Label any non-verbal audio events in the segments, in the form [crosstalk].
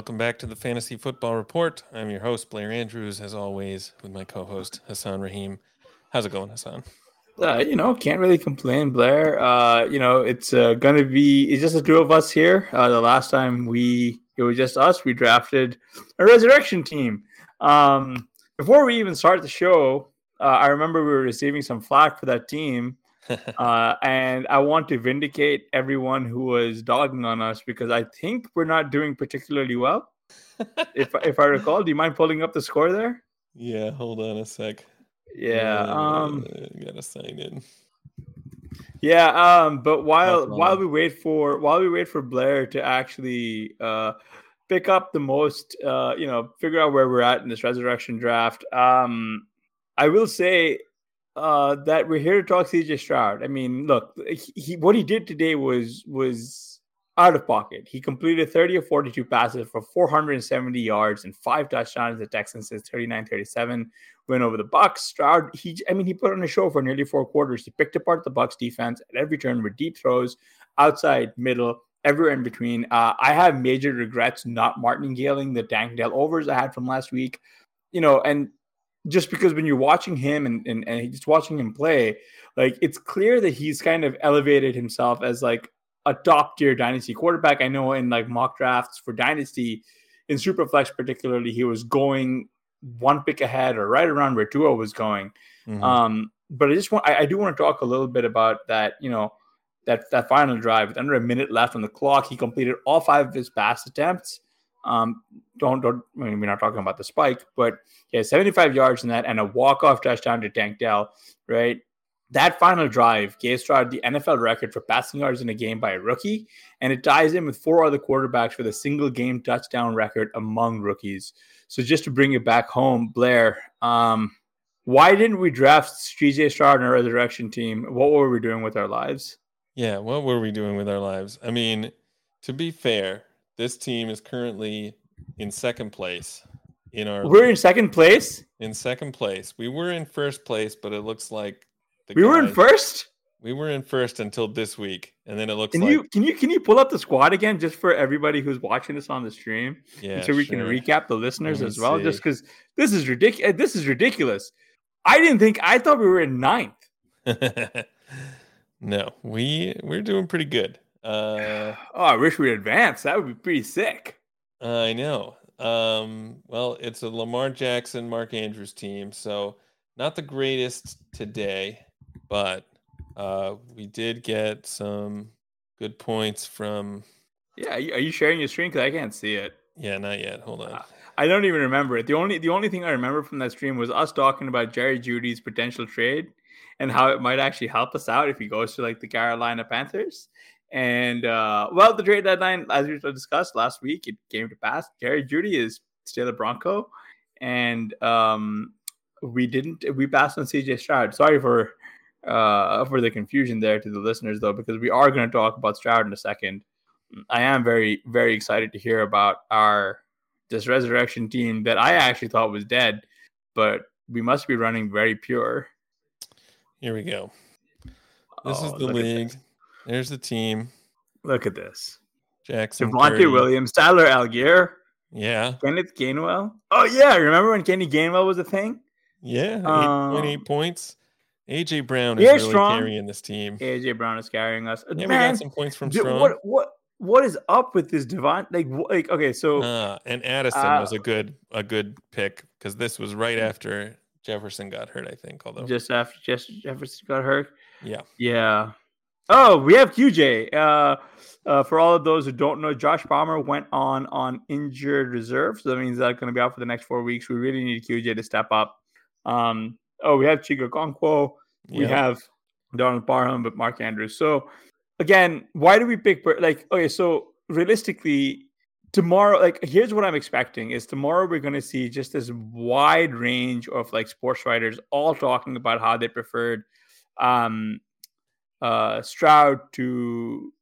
Welcome back to the Fantasy Football Report. I'm your host, Blair Andrews, as always, with my co host, Hasan Rahim. How's it going, Hasan? Uh, you know, can't really complain, Blair. Uh, you know, it's uh, going to be, it's just the two of us here. Uh, the last time we, it was just us, we drafted a resurrection team. Um, before we even start the show, uh, I remember we were receiving some flack for that team. Uh, and I want to vindicate everyone who was dogging on us because I think we're not doing particularly well. [laughs] if if I recall, do you mind pulling up the score there? Yeah, hold on a sec. Yeah, Uh, um, gotta sign in. yeah. Um, but while while we wait for while we wait for Blair to actually uh pick up the most, uh, you know, figure out where we're at in this resurrection draft. Um, I will say uh, that we're here to talk CJ Stroud. I mean, look, he, what he did today was was out of pocket. He completed 30 or 42 passes for 470 yards and five touchdowns. The Texans is 39-37 win over the Bucks. Stroud, he I mean, he put on a show for nearly four quarters. He picked apart the Bucks defense at every turn with deep throws, outside, middle, everywhere in between. Uh, I have major regrets not martingaling the Tank Dell overs I had from last week. You know, and just because when you're watching him and, and, and just watching him play, like it's clear that he's kind of elevated himself as like a top tier dynasty quarterback. I know in like mock drafts for dynasty, in Superflex particularly, he was going one pick ahead or right around where Tua was going. Mhm. Um, but I just want I, I do want to talk a little bit about that, you know, that that final drive with under a minute left on the clock. He completed all five of his pass attempts. Um, don't don't I mean, we're not talking about the spike, but yeah, 75 yards in that and a walk-off touchdown to Tank Dell, right? That final drive gave Stroud the NFL record for passing yards in a game by a rookie, and it ties in with four other quarterbacks for the single game touchdown record among rookies. So just to bring it back home, Blair, um, why didn't we draft CJ Stroud in our resurrection team? What were we doing with our lives? Yeah, what were we doing with our lives? I mean, to be fair, this team is currently in second place in our We're in second place. in second place. We were in first place, but it looks like the We were in first. We were in first until this week, and then it looks Can like you can you can you pull up the squad again just for everybody who's watching this on the stream? yeah, so we can recap the listeners as well, just because this is ridiculous. Eh, this is ridiculous. I didn't think. I thought we were in ninth. [laughs] no, we we're doing pretty good. Uh, Oh, I wish we'd advanced. That would be pretty sick. I know. Um, well, it's a Lamar Jackson, Mark Andrews team, so not the greatest today, but uh, we did get some good points from. Yeah, are you, sharing your screen? Because I can't see it. Yeah, not yet. Hold on. Ah. I don't even remember it. The only the only thing I remember from that stream was us talking about Jerry Jeudy's potential trade and how it might actually help us out if he goes to like the Carolina Panthers. And uh, well, the trade deadline, as we discussed last week, it came to pass. Jerry Jeudy is still a Bronco, and um, we didn't we passed on CJ Stroud. Sorry for uh, for the confusion there to the listeners though, because we are going to talk about Stroud in a second. I am very very excited to hear about our this resurrection team that I actually thought was dead, but we must be running very pure. Here we go. This oh, is the league. There's the team. Look at this. Jackson. Javonte Williams, Tyler Allgeier. Yeah. Kenneth Gainwell. Oh yeah, remember when Kenny Gainwell was a thing? Yeah, um, point eight points. AJ Brown is really strong. carrying this team. AJ Brown is carrying us. Yeah, Man, we got some points from Strong. What what what is up with this Devon? Like like okay, so uh, and Addison uh, was a good a good pick because this was right after Jefferson got hurt. I think although just after just Jefferson got hurt. Yeah. Yeah. Oh, we have QJ. Uh, uh, for all of those who don't know, Josh Palmer went on on injured reserve, so that means that's going to be out for the next four weeks. We really need QJ to step up. Um, oh, we have Chig Okonkwo. We yep. have Donald Parham, but Mark Andrews. So again, why do we pick like okay? So realistically, tomorrow, like here's what I'm expecting: is tomorrow we're going to see just this wide range of like sports writers all talking about how they preferred um, uh, Stroud to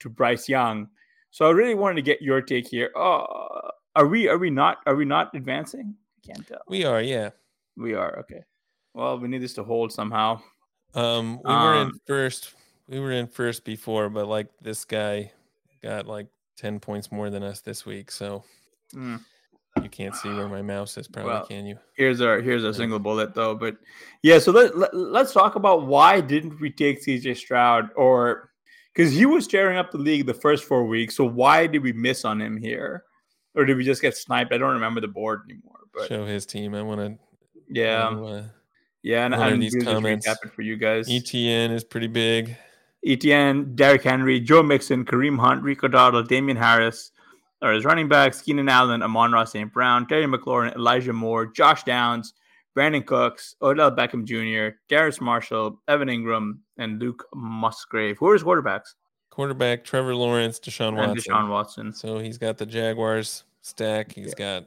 to Bryce Young. So I really wanted to get your take here. Uh, are we are we not are we not advancing? I can't tell. We are, yeah. We are okay. Well, we need this to hold somehow. Um, we um, were in um, first. We were in first before, but like this guy got like ten points more than us this week. So mm. You can't see where my mouse is, probably, well, can you? Here's our here's a single bullet though. But yeah, so let, let let's talk about why didn't we take CJ Stroud or because he was tearing up the league the first four weeks. So why did we miss on him here, or did we just get sniped? I don't remember the board anymore. But show his team. I want to. Yeah. Uh, yeah, and I these comments for you guys. ETN is pretty big. ETN, Derrick Henry, Joe Mixon, Kareem Hunt, Rico Dowdle, Damien Harris are his running backs, Keenan Allen, Amon-Ra St. Brown, Terry McLaurin, Elijah Moore, Josh Downs, Brandin Cooks, Odell Beckham Jr., Terrace Marshall, Evan Engram, and Luke Musgrave. Who are his quarterbacks? Quarterback Trevor Lawrence, Deshaun Watson. Deshaun Watson. So he's got the Jaguars stack. He's yeah. got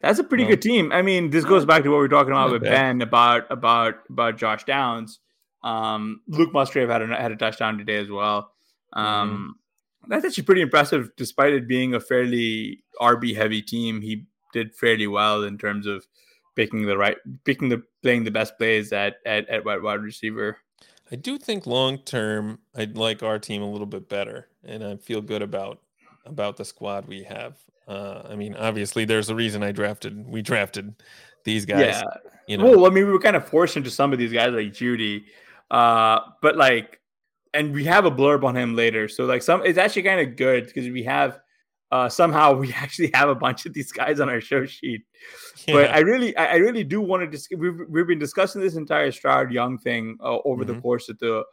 that's a pretty good team. I mean, this goes back to what we are talking about with Ben about about about Josh Downs. Um, Luke Musgrave had a had a touchdown today as well. Um, mm-hmm. That's actually pretty impressive, despite it being a fairly RB heavy team. He did fairly well in terms of picking the right, picking the playing the best plays at at at wide wide receiver. I do think long term, I'd like our team a little bit better, and I feel good about about the squad we have. Uh, I mean, obviously, there's a reason I drafted. We drafted these guys. Yeah. You know. Well, I mean, we were kind of forced into some of these guys like Jeudy, uh, but like, and we have a blurb on him later. So like, some it's actually kind of good because we have uh, somehow [laughs] we actually have a bunch of these guys on our show sheet. Yeah. But I really, I, really do want to. Dis- we've we've been discussing this entire Stroud Young thing uh, over mm-hmm. the course of the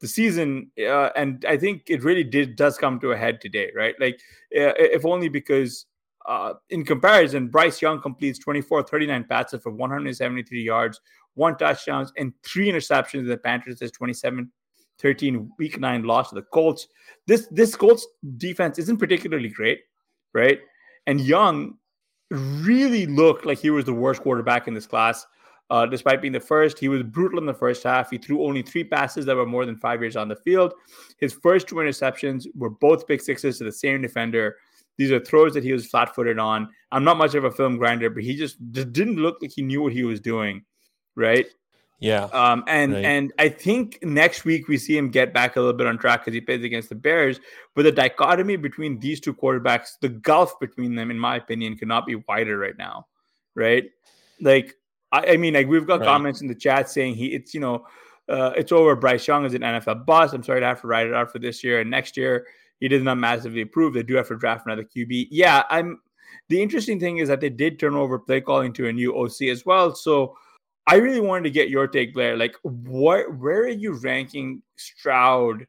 the season, uh, and I think it really did does come to a head today, right? Like, uh, if only because uh, in comparison, Bryce Young completes 24 39 passes for 173 yards, one touchdowns, and three interceptions. The Panthers has 27 13 week nine loss to the Colts. This this Colts defense isn't particularly great, right? And Young really looked like he was the worst quarterback in this class. Uh, despite being the first, he was brutal in the first half. He threw only three passes that were more than five years on the field. His first two interceptions were both pick sixes to the same defender. These are throws that he was flat footed on. I'm not much of a film grinder, but he just, just didn't look like he knew what he was doing. Right. Yeah. Um, and right. and I think next week we see him get back a little bit on track because he plays against the Bears. But the dichotomy between these two quarterbacks, the gulf between them, in my opinion, cannot be wider right now. Right. Like I, I mean, like we've got right. comments in the chat saying he, it's you know, uh, it's over. Bryce Young is an NFL boss. I'm sorry to have to write it out for this year and next year. He did not massively improve. They do have to draft another QB. Yeah, I'm. The interesting thing is that they did turn over play calling to a new OC as well. So I really wanted to get your take, Blair. Like, what? Where are you ranking Stroud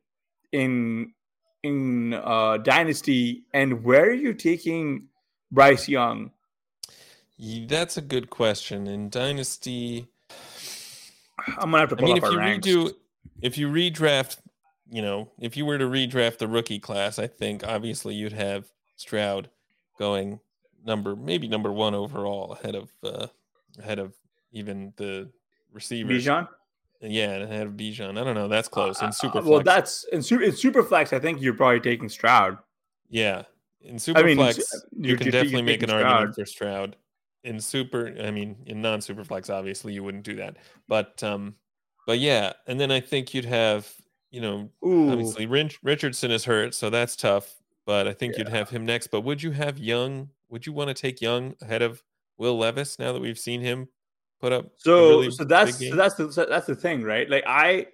in in uh, Dynasty, and where are you taking Bryce Young? That's a good question. In Dynasty, I'm gonna have to. I mean, if you ranks. redo, if you redraft, you know, if you were to redraft the rookie class, I think obviously you'd have Stroud going number maybe number one overall ahead of uh, ahead of even the receivers. Bijan. Yeah, and ahead of Bijan. I don't know. That's close. Uh, super. Uh, well, that's in, su- in super flex. I think you're probably taking Stroud. Yeah, in superflex, mean, you it's- you're- can definitely make an taking argument Stroud. for Stroud. In super, I mean, in non super flex, obviously you wouldn't do that. But um, but yeah, and then I think you'd have, you know, Ooh, obviously Rich- Richardson is hurt, so that's tough. But I think you'd have him next. But would you have Young? Would you want to take Young ahead of Will Levis now that we've seen him put up? so really so that's so that's the so that's the thing, right? Like I,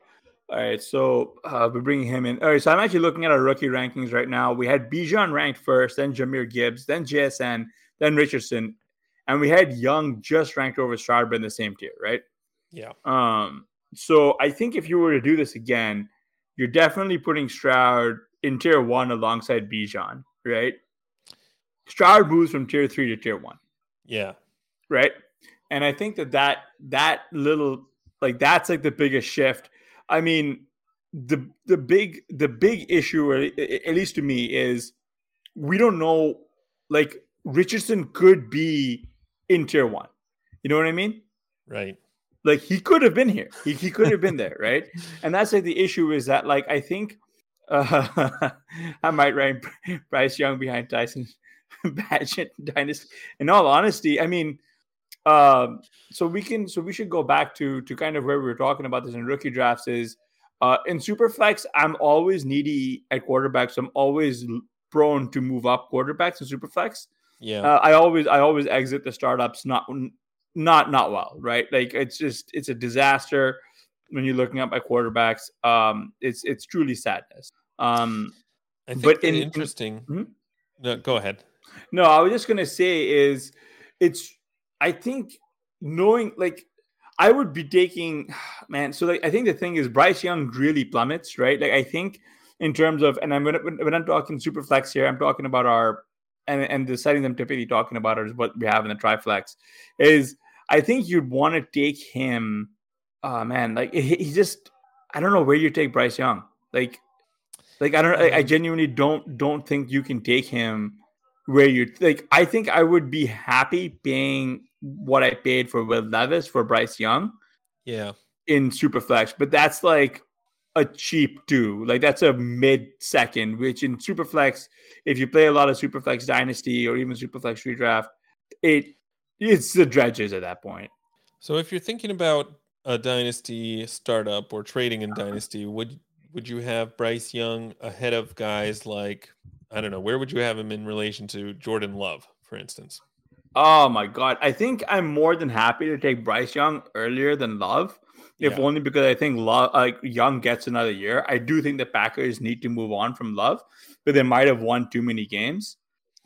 all right. So uh, we're bringing him in. All right. So I'm actually looking at our rookie rankings right now. We had Bijan ranked first, then Jahmyr Gibbs, then JSN, then Richardson, and we had Young just ranked over Stroud, in the same tier, right? yeah, Um, so I think if you were to do this again, you're definitely putting Stroud in tier one alongside Bijan, right? Stroud moves from tier three to tier one, yeah, right? And I think that that that little like that's like the biggest shift. I mean, the the big the big issue, at least to me, is we don't know. Like Richardson could be in tier one. You know what I mean? right. like he could have been here he, he could have been there [laughs] right and that's like the issue is that like i think uh [laughs] i might rank bryce young behind tyson [laughs] Bagent dynasty in all honesty i mean um so we can so we should go back to to kind of where we were talking about this in rookie drafts is uh in superflex i'm always needy at quarterback so i'm always prone to move up quarterbacks in superflex Yeah, uh, I always I always exit the startups not not not well, right? Like it's just it's a disaster when you're looking at my quarterbacks. Um, it's it's truly sadness. Um, I think but in- in- interesting. Mhm. No, go ahead. no, I was just gonna say is it's I think knowing like I would be taking [sighs] man. So like I think the thing is Bryce Young really plummets, right? Like I think in terms of and I'm when, when I'm talking super flex here, I'm talking about our and and the settings I'm typically talking about is what we have in the triflex is I think you'd want to take him. Oh man, like he, just I don't know where you take Bryce Young. Like like I don't I, I Um, genuinely don't don't think you can take him where you like I think I would be happy paying what I paid for Will Levis for Bryce Young Yeah, in Superflex, but that's like a cheap two. Like that's a mid second, which in Superflex, if you play a lot of Superflex Dynasty or even Superflex Redraft, it it's the dredges at that point. So if you're thinking about a dynasty startup or trading in dynasty, would would you have Bryce Young ahead of guys like I don't know, where would you have him in relation to Jordan Love, for instance? Oh my god. I think I'm more than happy to take Bryce Young earlier than Love. If Yeah. only because I think Love like Young gets another year. I do think the Packers need to move on from Love, but they might have won too many games.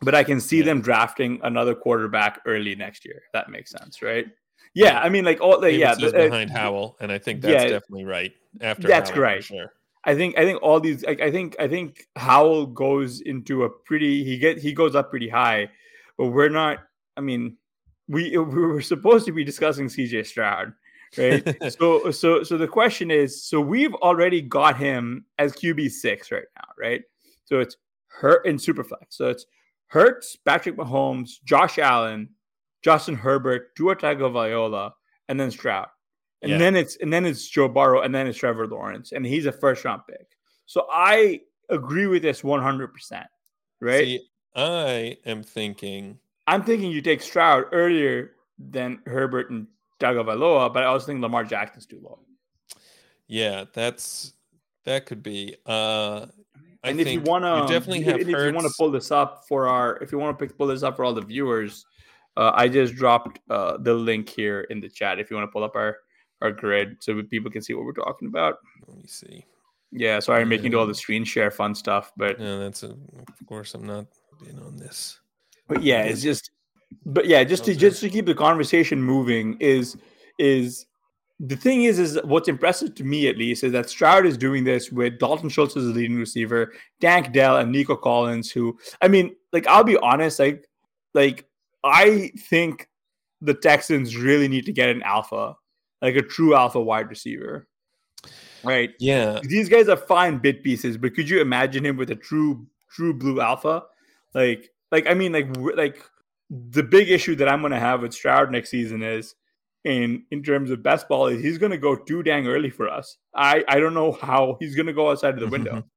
But I can see Yeah. them drafting another quarterback early next year. That makes sense, right? Yeah, I mean, like all the yeah, the- uh, behind Howell, and I think that's yeah, definitely right. After that's Howell, right. Sure. I think I think all these like, I think I think Howell goes into a pretty he get he goes up pretty high, but we're not. I mean, we [laughs] we were supposed to be discussing CJ Stroud, right? [laughs] so so so the question is, so we've already got him as QB six right now, right? So it's Hurt in Superflex. So it's Hurts, Patrick Mahomes, Josh Allen, Justin Herbert, Tua Tagovailoa, and then Stroud. And Yeah. then it's and then it's Joe Burrow, and then it's Trevor Lawrence, and he's a first round pick. So I agree with this 100, percent right? See, I am thinking I'm thinking you take Stroud earlier than Herbert and Tagovailoa, but I also think Lamar Jackson's too low. Yeah, that's that could be. Uh, I and if you want to, definitely have if you want to pull this up for our, if you want to pull this up for all the viewers, uh, I just dropped uh, the link here in the chat. If you want to pull up our our grid, so people can see what we're talking about. Let me see. Yeah, sorry, I'm making do all the Um, screen share fun stuff, but No, that's a, of course I'm not in on this. But yeah, it's just, but yeah, just to just to keep the conversation moving is is the thing is is what's impressive to me at least is that Stroud is doing this with Dalton Schultz as the leading receiver, Tank Dell and Nico Collins, who I mean, like I'll be honest, like like I think the Texans really need to get an alpha, like a true alpha wide receiver. Right. Yeah, These guys are fine bit pieces, but could you imagine him with a true true blue alpha? Like like I mean like like the big issue that I'm going to have with Stroud next season is in in terms of best ball is he's going to go too dang early for us. I I don't know how he's going to go outside of the window. [laughs]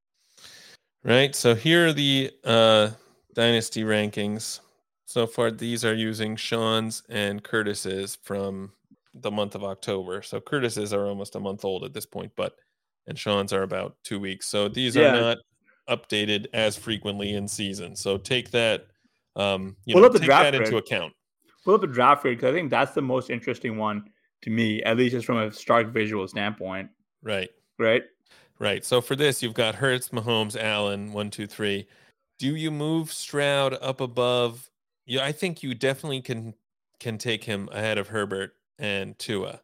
Right. So here are the uh, dynasty rankings. So far, these are using Sean's and Curtis's from the month of October. So Curtis's are almost a month old at this point, but and Sean's are about two weeks. So these yeah. are not updated as frequently in season. So take that, um, you know, take that into account. Pull up a draft grade because I think that's the most interesting one to me, at least just from a stark visual standpoint. Right. Right. Right. So for this, you've got Hurts, Mahomes, Allen, one, two, three. Do you move Stroud up above? Yeah, I think you definitely can can take him ahead of Herbert and Tua.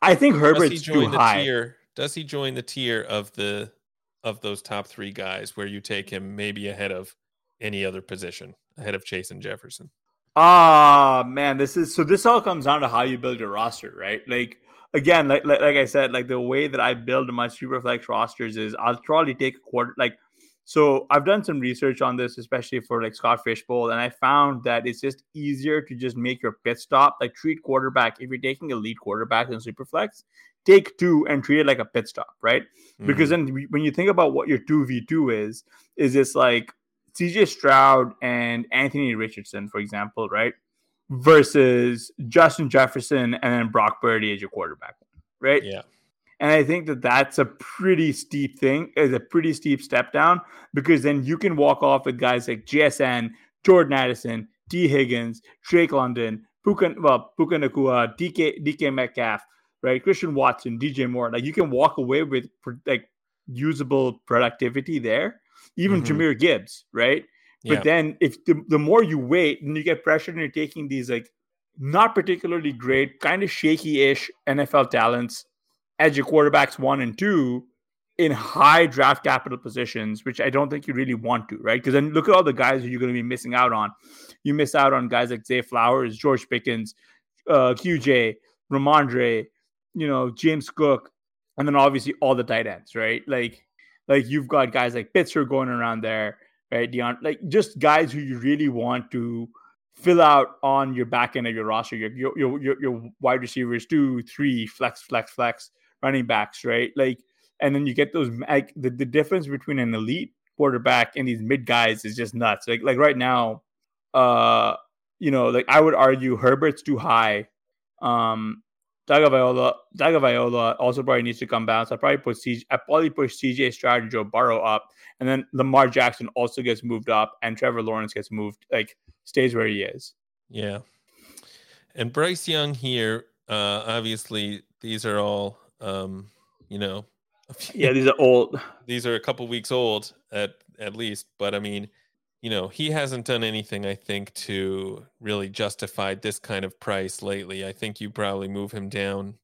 I think Herbert's too high. Tier, does he join the tier of the of those top three guys where you take him maybe ahead of any other position, ahead of Chase and Jefferson? Ah, man, this is so. This all comes down to how you build your roster, right? Like again, like, like like I said, like the way that I build my superflex rosters is I'll probably take a quarter. Like, so I've done some research on this, especially for like Scott Fish Bowl, and I found that it's just easier to just make your pit stop, like treat quarterback. If you're taking a lead quarterback in superflex, take two and treat it like a pit stop, right? Mm-hmm. Because then when you think about what your two v two is, is this like CJ Stroud and Anthony Richardson, for example, right? Versus Justin Jefferson and then Brock Purdy as your quarterback, right? Yeah. And I think that that's a pretty steep thing, is a pretty steep step down because then you can walk off with guys like JSN, Jordan Addison, Tee Higgins, Drake London, Puka, well, Puka Nacua, DK, DK Metcalf, right? Christian Watson, DJ Moore. Like you can walk away with like usable productivity there even mm-hmm. Jahmyr Gibbs, right? But yeah. then if the, the more you wait and you get pressured and you're taking these like not particularly great, kind of shaky-ish NFL talents as your quarterbacks one and two in high draft capital positions, which I don't think you really want to, right? Because then look at all the guys who you're going to be missing out on. You miss out on guys like Zay Flowers, George Pickens, uh, QJ, Rhamondre, you know, James Cook, and then obviously all the tight ends, right? Like like you've got guys like Pitzer going around there, right? Dion, like just guys who you really want to fill out on your back end of your roster. Your your your, your wide receivers, two, three, flex, flex, flex, running backs, right? Like, and then you get those like the, the difference between an elite quarterback and these mid guys is just nuts. Like like right now, uh, you know, like I would argue Herbert's too high. Um, Tagovailoa, Tagovailoa also probably needs to come back. So I probably put CJ, I probably push CJ Stroud and Joe Burrow up, and then Lamar Jackson also gets moved up, and Trevor Lawrence gets moved, like stays where he is. Yeah, and Bryce Young here. Uh, obviously, these are all, um, you know, yeah, these are old. [laughs] these are a couple weeks old at at least, but I mean, you know, he hasn't done anything, I think, to really justify this kind of price lately. I think you probably move him down.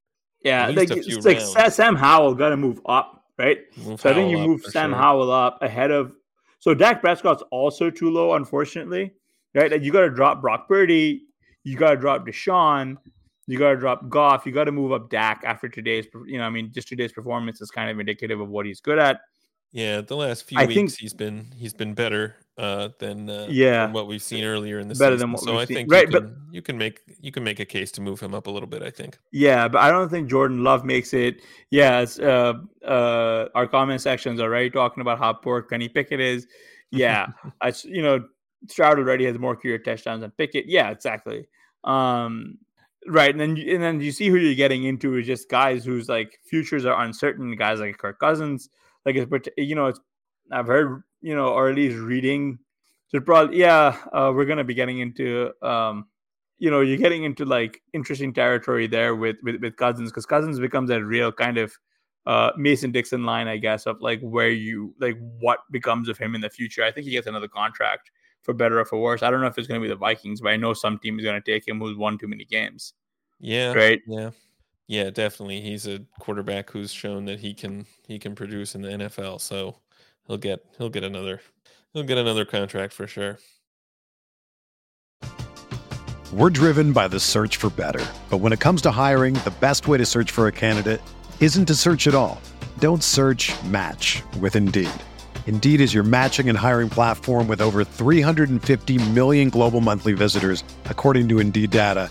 Yeah, like, it's like Sam Howell got to move up, right? Move so Howell I think you move Sam sure. Howell up ahead of. So Dak Prescott's also too low, unfortunately, right? Like you got to drop Brock Purdy, you got to drop Deshaun, you got to drop Goff, you got to move up Dak after today's, you know, I mean, just today's performance is kind of indicative of what he's good at. Yeah, the last few I weeks think, he's been he's been better uh, than uh, yeah than what we've seen earlier in the better season. than what so I seen. think right, you can, but you can make you can make a case to move him up a little bit. I think. Yeah, but I don't think Jordan Love makes it. Yeah, uh, uh, our comment sections are already talking about how poor Kenny Pickett is. Yeah, [laughs] I you know Stroud already has more career touchdowns than Pickett. Yeah, exactly. Um, right, and then and then you see who you're getting into is just guys whose like futures are uncertain. Guys like Kirk Cousins, like it's but you know it's I've heard, you know, or at least reading. So probably, yeah, uh, we're gonna be getting into, um, you know, you're getting into like interesting territory there with with, with Cousins because Cousins becomes a real kind of uh, Mason Dixon line, I guess, of like where you like what becomes of him in the future. I think he gets another contract for better or for worse. I don't know if it's going to be the Vikings, but I know some team is going to take him who's won too many games. Yeah, right. Yeah, yeah, definitely. He's a quarterback who's shown that he can he can produce in the NFL. So he'll get he'll get another he'll get another contract for sure. We're driven by the search for better. But when it comes to hiring, the best way to search for a candidate isn't to search at all. Don't search, match with Indeed. Indeed is your matching and hiring platform with over 350 million global monthly visitors, according to Indeed data,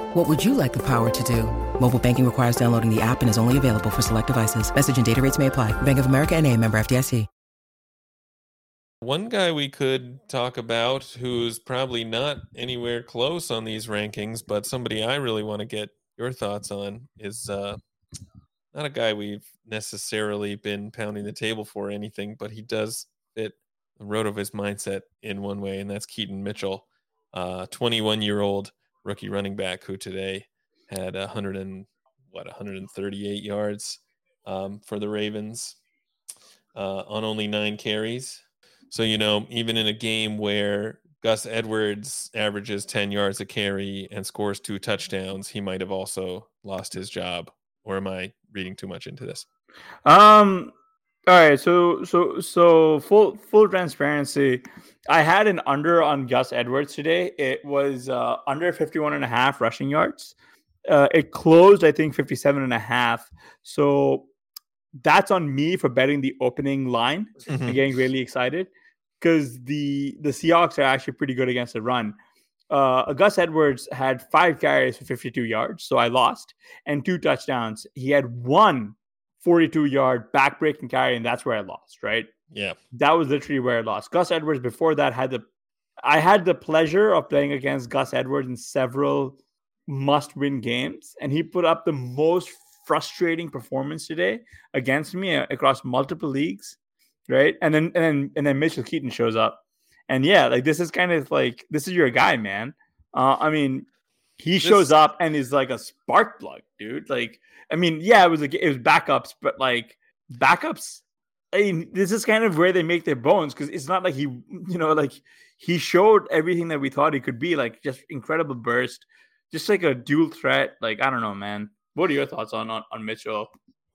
What would you like the power to do? Mobile banking requires downloading the app and is only available for select devices. Message and data rates may apply. Bank of America and a member FDIC. One guy we could talk about who's probably not anywhere close on these rankings, but somebody I really want to get your thoughts on is uh, not a guy we've necessarily been pounding the table for or anything, but he does fit the RotoViz mindset in one way, and that's Keaton Mitchell, 21 uh, year old rookie running back who today had 100 and what 138 yards um, for the Ravens uh, on only nine carries. So you know, even in a game where Gus Edwards averages 10 yards a carry and scores two touchdowns, he might have also lost his job. Or am I reading too much into this? Um all right, so so so full full transparency. I had an under on Gus Edwards today. It was uh, under 51 and a half rushing yards. Uh, it closed, I think, 57 and a half. So that's on me for betting the opening line mm-hmm. and getting really excited because the the Seahawks are actually pretty good against the run. Uh, Gus Edwards had five carries for 52 yards, so I lost, and two touchdowns. He had one 42 yard backbreaking carry, and that's where I lost, right? Yeah. That was literally where I lost. Gus Edwards before that had the I had the pleasure of playing against Gus Edwards in several must win games, and he put up the most frustrating performance today against me uh, across multiple leagues, right? And then and then and then Mitchell Keaton shows up. And yeah, like this is kind of like this is your guy, man. Uh, I mean, he this... shows up and is like a spark plug, dude. Like I mean, yeah, it was like it was backups, but like backups. I mean, this is kind of where they make their bones because it's not like he, you know, like he showed everything that we thought he could be, like just incredible burst, just like a dual threat. Like I don't know, man. What are your thoughts on on, on Mitchell?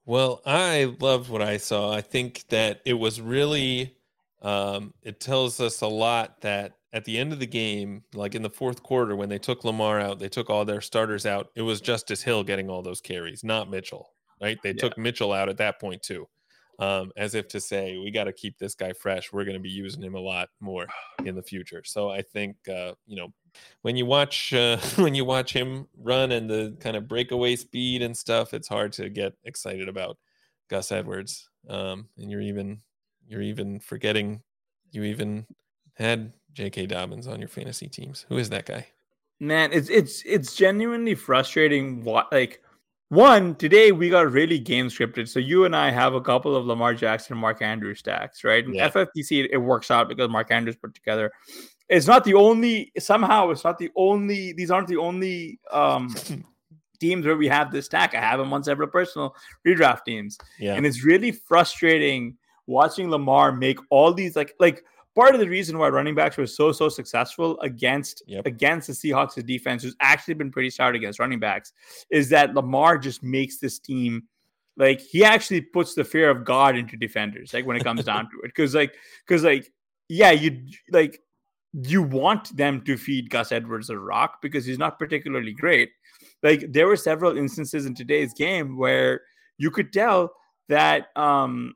Well, I loved what I saw. I think that it was really, um, it tells us a lot that at the end of the game, like in the fourth quarter, when they took Lamar out, they took all their starters out. It was Justice Hill getting all those carries, not Mitchell. Right? They yeah. took Mitchell out at that point too, um, as if to say we got to keep this guy fresh. We're going to be using him a lot more in the future. So I think uh, you know when you watch uh, [laughs] when you watch him run and the kind of breakaway speed and stuff, it's hard to get excited about Gus Edwards. Um, and you're even you're even forgetting you even had J.K. Dobbins on your fantasy teams. Who is that guy? Man, it's it's it's genuinely frustrating. What like one today we got really game scripted. So you and I have a couple of Lamar Jackson and Mark Andrews stacks, right? And yeah. FFPC it works out because Mark Andrews put together. It's not the only somehow it's not the only these aren't the only um [laughs] teams where we have this stack. I have them on several personal redraft teams. Yeah. And it's really frustrating watching Lamar make all these like like part of the reason why running backs were so so successful against yep. against the Seahawks' defense, who's actually been pretty stout against running backs, is that Lamar just makes this team like he actually puts the fear of God into defenders, like when it comes down [laughs] to it. Because like because like yeah, you like you want them to feed Gus Edwards a rock because he's not particularly great. Like there were several instances in today's game where you could tell that um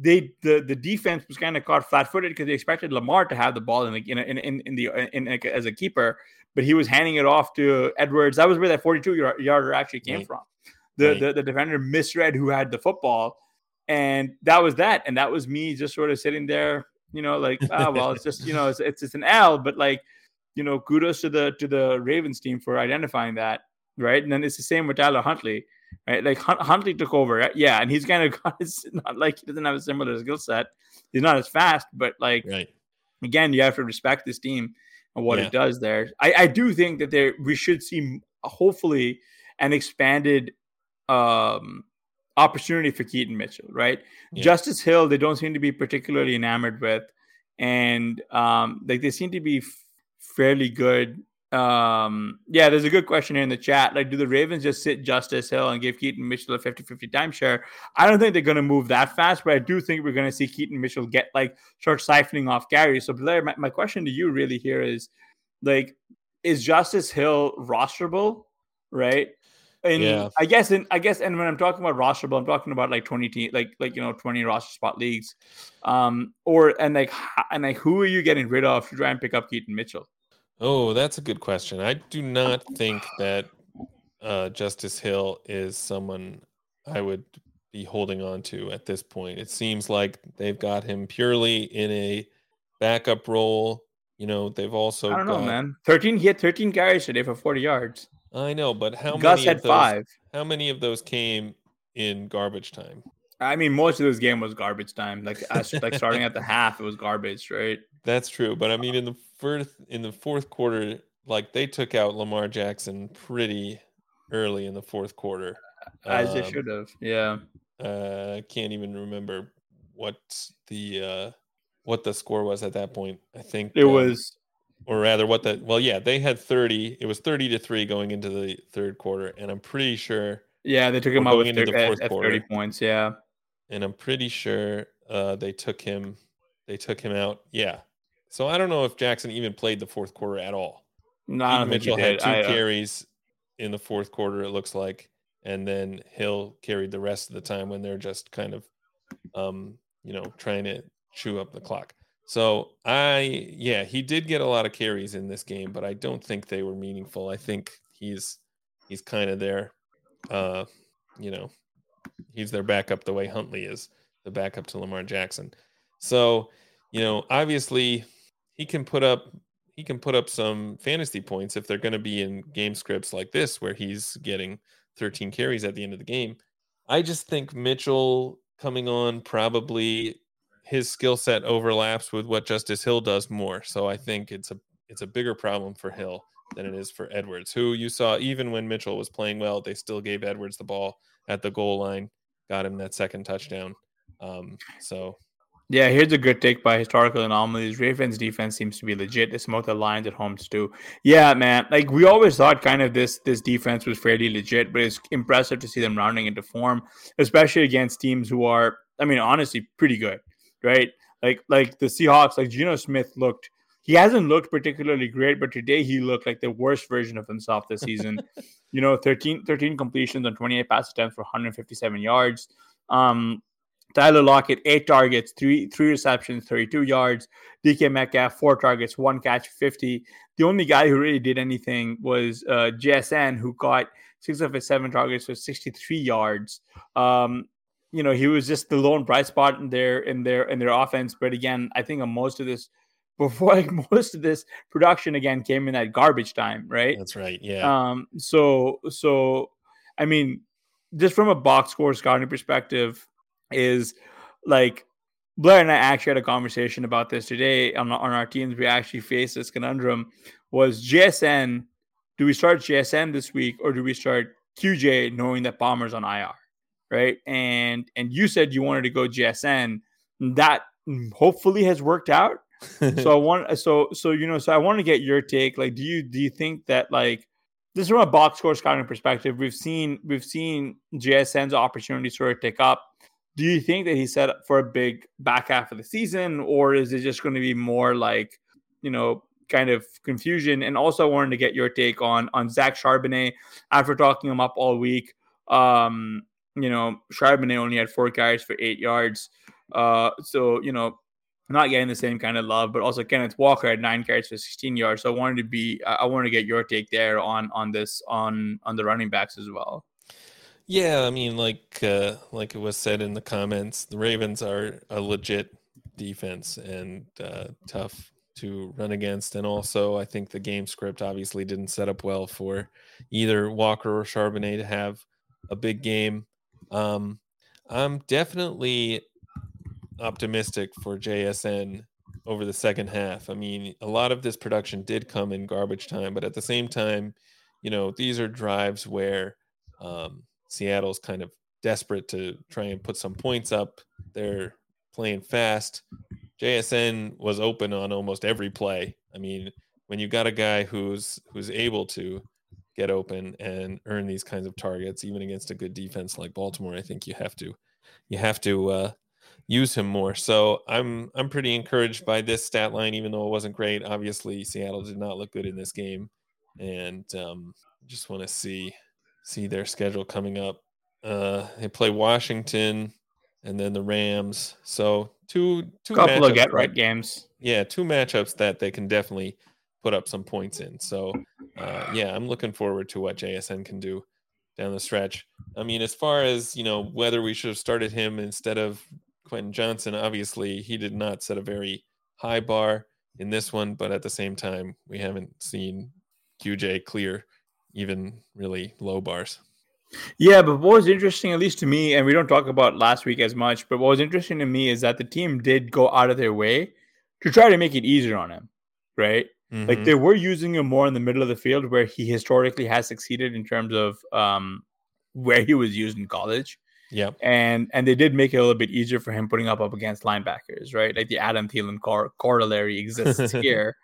they the the defense was kind of caught flat-footed because they expected Lamar to have the ball in the in in in, in the in, in, as a keeper, but he was handing it off to Edwards. That was where that 42 yarder actually came right. from. the, Right. the the defender misread who had the football, and that was that. And that was me just sort of sitting there, you know, like ah, well, it's just you know, it's it's, it's an L, but like, you know, kudos to the to the Ravens team for identifying that, right? And then it's the same with Tyler Huntley, right? Like Hunt, Huntley took over, yeah, and he's kind of [laughs] got it's not like he doesn't have a similar skill set. He's not as fast, but like Right. again, you have to respect this team and what Yeah. it does there. I, I do think that there we should see hopefully an expanded um opportunity for Keaton Mitchell, right? Yeah. Justice Hill, they don't seem to be particularly enamored with, and um like they seem to be f- fairly good. Um yeah, there's a good question here in the chat. Like, do the Ravens just sit Justice Hill and give Keaton Mitchell a 50-50 timeshare? I don't think they're gonna move that fast, but I do think we're gonna see Keaton Mitchell get like start siphoning off Gary. So Blair, my, my question to you really here is like, is Justice Hill rosterable? Right. And Yeah. I guess in I guess and when I'm talking about rosterable, I'm talking about like 20 team like like you know 20 roster spot leagues. Um or and like and like who are you getting rid of to try and pick up Keaton Mitchell? Oh, that's a good question. I do not think that uh, Justice Hill is someone I would be holding on to at this point. It seems like they've got him purely in a backup role. You know, they've also I don't know, got- man. 13 he had 13 carries today for 40 yards. I know, but how Gus many had of those, five. How many of those came in garbage time? I mean, most of this game was garbage time. Like, as, like starting at the half, it was garbage, right? That's true, but I mean, in the first in the fourth quarter, like they took out Lamar Jackson pretty early in the fourth quarter. As they Um, should have. Yeah. uh, I can't even remember what the uh, what the score was at that point. I think It um, was or rather, what the well, yeah, they had thirty. It was thirty to three going into the third quarter, and I'm pretty sure, yeah, they took him out with into thir- the at, fourth at 30 quarter. points. Yeah. and I'm pretty sure uh, they took him. They took him out. Yeah. So I don't know if Jackson even played the fourth quarter at all. No, I Keaton don't think he Mitchell had two I, uh, carries in the fourth quarter. It looks like, and then Hill carried the rest of the time when they're just kind of, um, you know, trying to chew up the clock. So I, yeah, he did get a lot of carries in this game, but I don't think they were meaningful. I think he's he's kind of there, uh, you know, he's their backup the way Huntley is the backup to Lamar Jackson. So, you know, obviously he can put up he can put up some fantasy points if they're going to be in game scripts like this where he's getting 13 carries at the end of the game. I just think Mitchell coming on probably his skill set overlaps with what Justice Hill does more. So I think it's a it's a bigger problem for Hill than it is for Edwards, who you saw even when Mitchell was playing well, they still gave Edwards the ball at the goal line, got him that second touchdown. Um, so Yeah, here's a good take by historical anomalies. Ravens defense seems to be legit. They smoke the Lions at home too. Yeah, man. Like we always thought, kind of this this defense was fairly legit, but it's impressive to see them rounding into form, especially against teams who are, I mean, honestly, pretty good, right? Like like the Seahawks. Like Geno Smith looked. He hasn't looked particularly great, but today he looked like the worst version of himself this season. [laughs] you know, 13, 13 completions on 28 pass attempts for 157 yards. Um, Tyler Lockett, eight targets, three three receptions, 32 yards. DK Metcalf, four targets, one catch, 50. The only guy who really did anything was uh, JSN, who got six of his seven targets for 63 yards. Um, you know, he was just the lone bright spot in their in their in their offense. But again, I think most of this [laughs] before like most of this production again came in at garbage time, right? that's right. Yeah. Um, so so I mean, just from a box score scouting perspective, is like Blair and I actually had a conversation about this today on, on our teams. We actually faced this conundrum: was JSN? Do we start JSN this week, or do we start QJ, knowing that Palmer's on IR, right? And and you said you wanted to go JSN. That hopefully has worked out [laughs] so I want so so you know so I want to get your take. Like, do you do you think that like this is from a box score scouting perspective? We've seen we've seen JSN's opportunity sort of take up. Do you think that he's set up for a big back half of the season, or is it just going to be more like you know kind of confusion? And also, I wanted to get your take on on Zach Charbonnet after talking him up all week. Um, you know, Charbonnet only had four carries for eight yards. Uh, so you know, not getting the same kind of love, but also Kenneth Walker had nine carries for 16 yards. So I wanted to be, I wanted to get your take there on on this on on the running backs as well. Yeah, I mean, like uh, like it was said in the comments, the Ravens are a legit defense and uh, tough to run against. And also, I think the game script obviously didn't set up well for either Walker or Charbonnet to have a big game. Um, I'm definitely optimistic for JSN over the second half. I mean, a lot of this production did come in garbage time, but at the same time, you know, these are drives where um, Seattle's kind of desperate to try and put some points up. They're playing fast. JSN was open on almost every play. I mean, when you got a guy who's who's able to get open and earn these kinds of targets, even against a good defense like Baltimore, I think you have to you have to uh, use him more. So I'm I'm pretty encouraged by this stat line, even though it wasn't great. Obviously, Seattle did not look good in this game, and um, just want to see see their schedule coming up. Uh, they play Washington and then the Rams. So two two couple of get right games. Yeah, two matchups that they can definitely put up some points in. So uh, yeah, I'm looking forward to what JSN can do down the stretch. I mean, as far as you know, whether we should have started him instead of Quentin Johnston, obviously he did not set a very high bar in this one, but at the same time, we haven't seen QJ clear even really low bars. Yeah, but what was interesting, at least to me, and we don't talk about last week as much, but what was interesting to me is that the team did go out of their way to try to make it easier on him, right? Mm-hmm. Like they were using him more in the middle of the field where he historically has succeeded in terms of um, where he was used in college. Yeah, and and they did make it a little bit easier for him putting up up against linebackers, right? Like the Adam Thielen cor- corollary exists [laughs] here.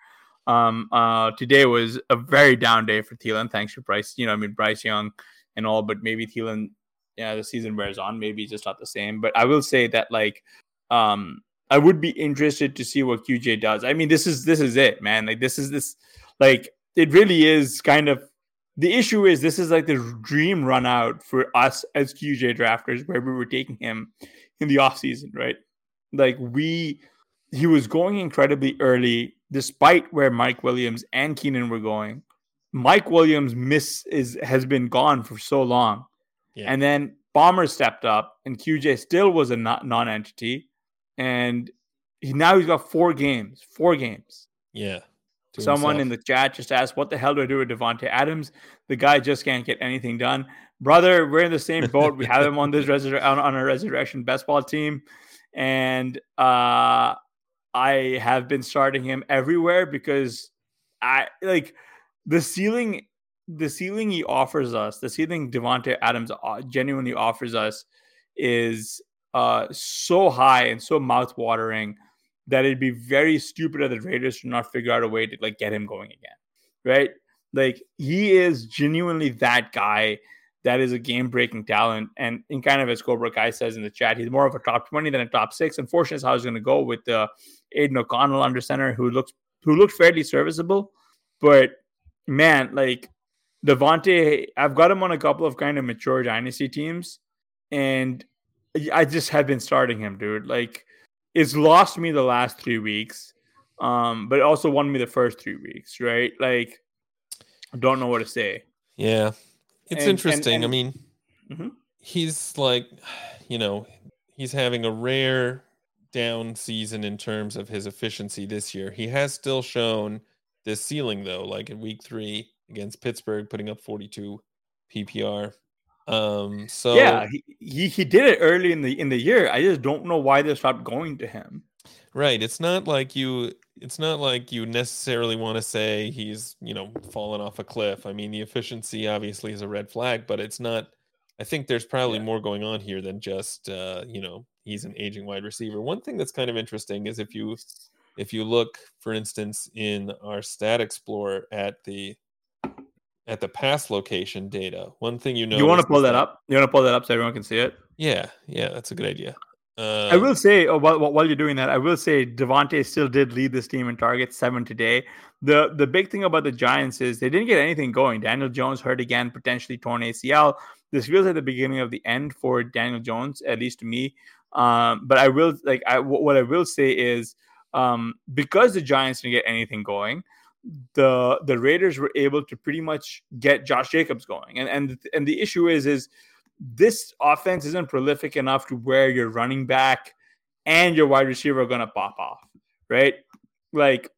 Um, uh, today was a very down day for Thielen. Thanks to Bryce. You know, I mean Bryce Young and all, but maybe Thielen, yeah, the season wears on. Maybe just not the same. But I will say that like, um, I would be interested to see what QJ does. I mean, this is this is it, man. Like this is this, like it really is kind of. The issue is this is like the dream run out for us as QJ drafters, where we were taking him in the off season, right? Like we, he was going incredibly early, despite where Mike Williams and Keenan were going Mike Williams miss is has been gone for so long, yeah. and then Palmer stepped up, and QJ still was a non-entity, and he, now he's got four games. Four games. Yeah. Someone himself. in the chat just asked, "What the hell do I do with Davante Adams? The guy just can't get anything done." Brother, we're in the same boat. we have him on this [laughs] resur- on, on our resurrection best ball team, and uh, I have been starting him everywhere because I like the ceiling the ceiling he offers us, the ceiling Davante Adams uh, genuinely offers us is uh, so high and so mouth-watering that it'd be very stupid of the Raiders to not figure out a way to like get him going again. Right? Like he is genuinely that guy that is a game-breaking talent. And in kind of as Cobra Kai says in the chat, he's more of a top 20 than a top six. Unfortunately, is how he's gonna go with uh, Aidan O'Connell under center, who looks who looked fairly serviceable, but man, like Davante, I've got him on a couple of kind of mature dynasty teams, and I just have been starting him, dude. Like, it's lost me the last three weeks, um, but also won me the first three weeks, right? Like, I don't know what to say. Yeah, it's and, interesting. And, and, I mean, mm-hmm. he's like, [sighs] you know, he's having a rare down season in terms of his efficiency this year. He has still shown this ceiling though, like in week three against Pittsburgh, putting up 42 PPR. Um, so yeah, he, he, he did it early in the in the year. I just don't know why they stopped going to him. Right. It's not like you it's not like you necessarily want to say he's, you know, fallen off a cliff. I mean, the efficiency obviously is a red flag, but it's not I think there's probably yeah. more going on here than just uh, you know, he's an aging wide receiver. One thing that's kind of interesting is if you if you look, for instance, in our Stat Explorer at the at the pass location data, one thing you know. You want to pull that, that up? You want to pull that up so everyone can see it? Yeah, yeah, that's a good idea. Uh, I will say, oh, while, while you're doing that, I will say Davante still did lead this team in targets, seven today. The the big thing about the Giants is they didn't get anything going. Daniel Jones hurt again, potentially torn ACL. This feels like the beginning of the end for Daniel Jones, at least to me. Um, but I will like I, what I will say is um, because the Giants didn't get anything going, the the Raiders were able to pretty much get Josh Jacobs going. And and and the issue is is this offense isn't prolific enough to where your running back and your wide receiver are gonna pop off, right? Like,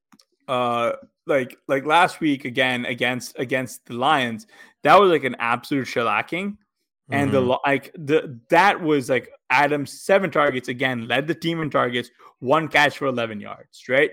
uh, like like last week again against against the Lions, that was like an absolute shellacking. And mm-hmm. the like the that was like Adams seven targets again, led the team in targets, one catch for 11 yards, right?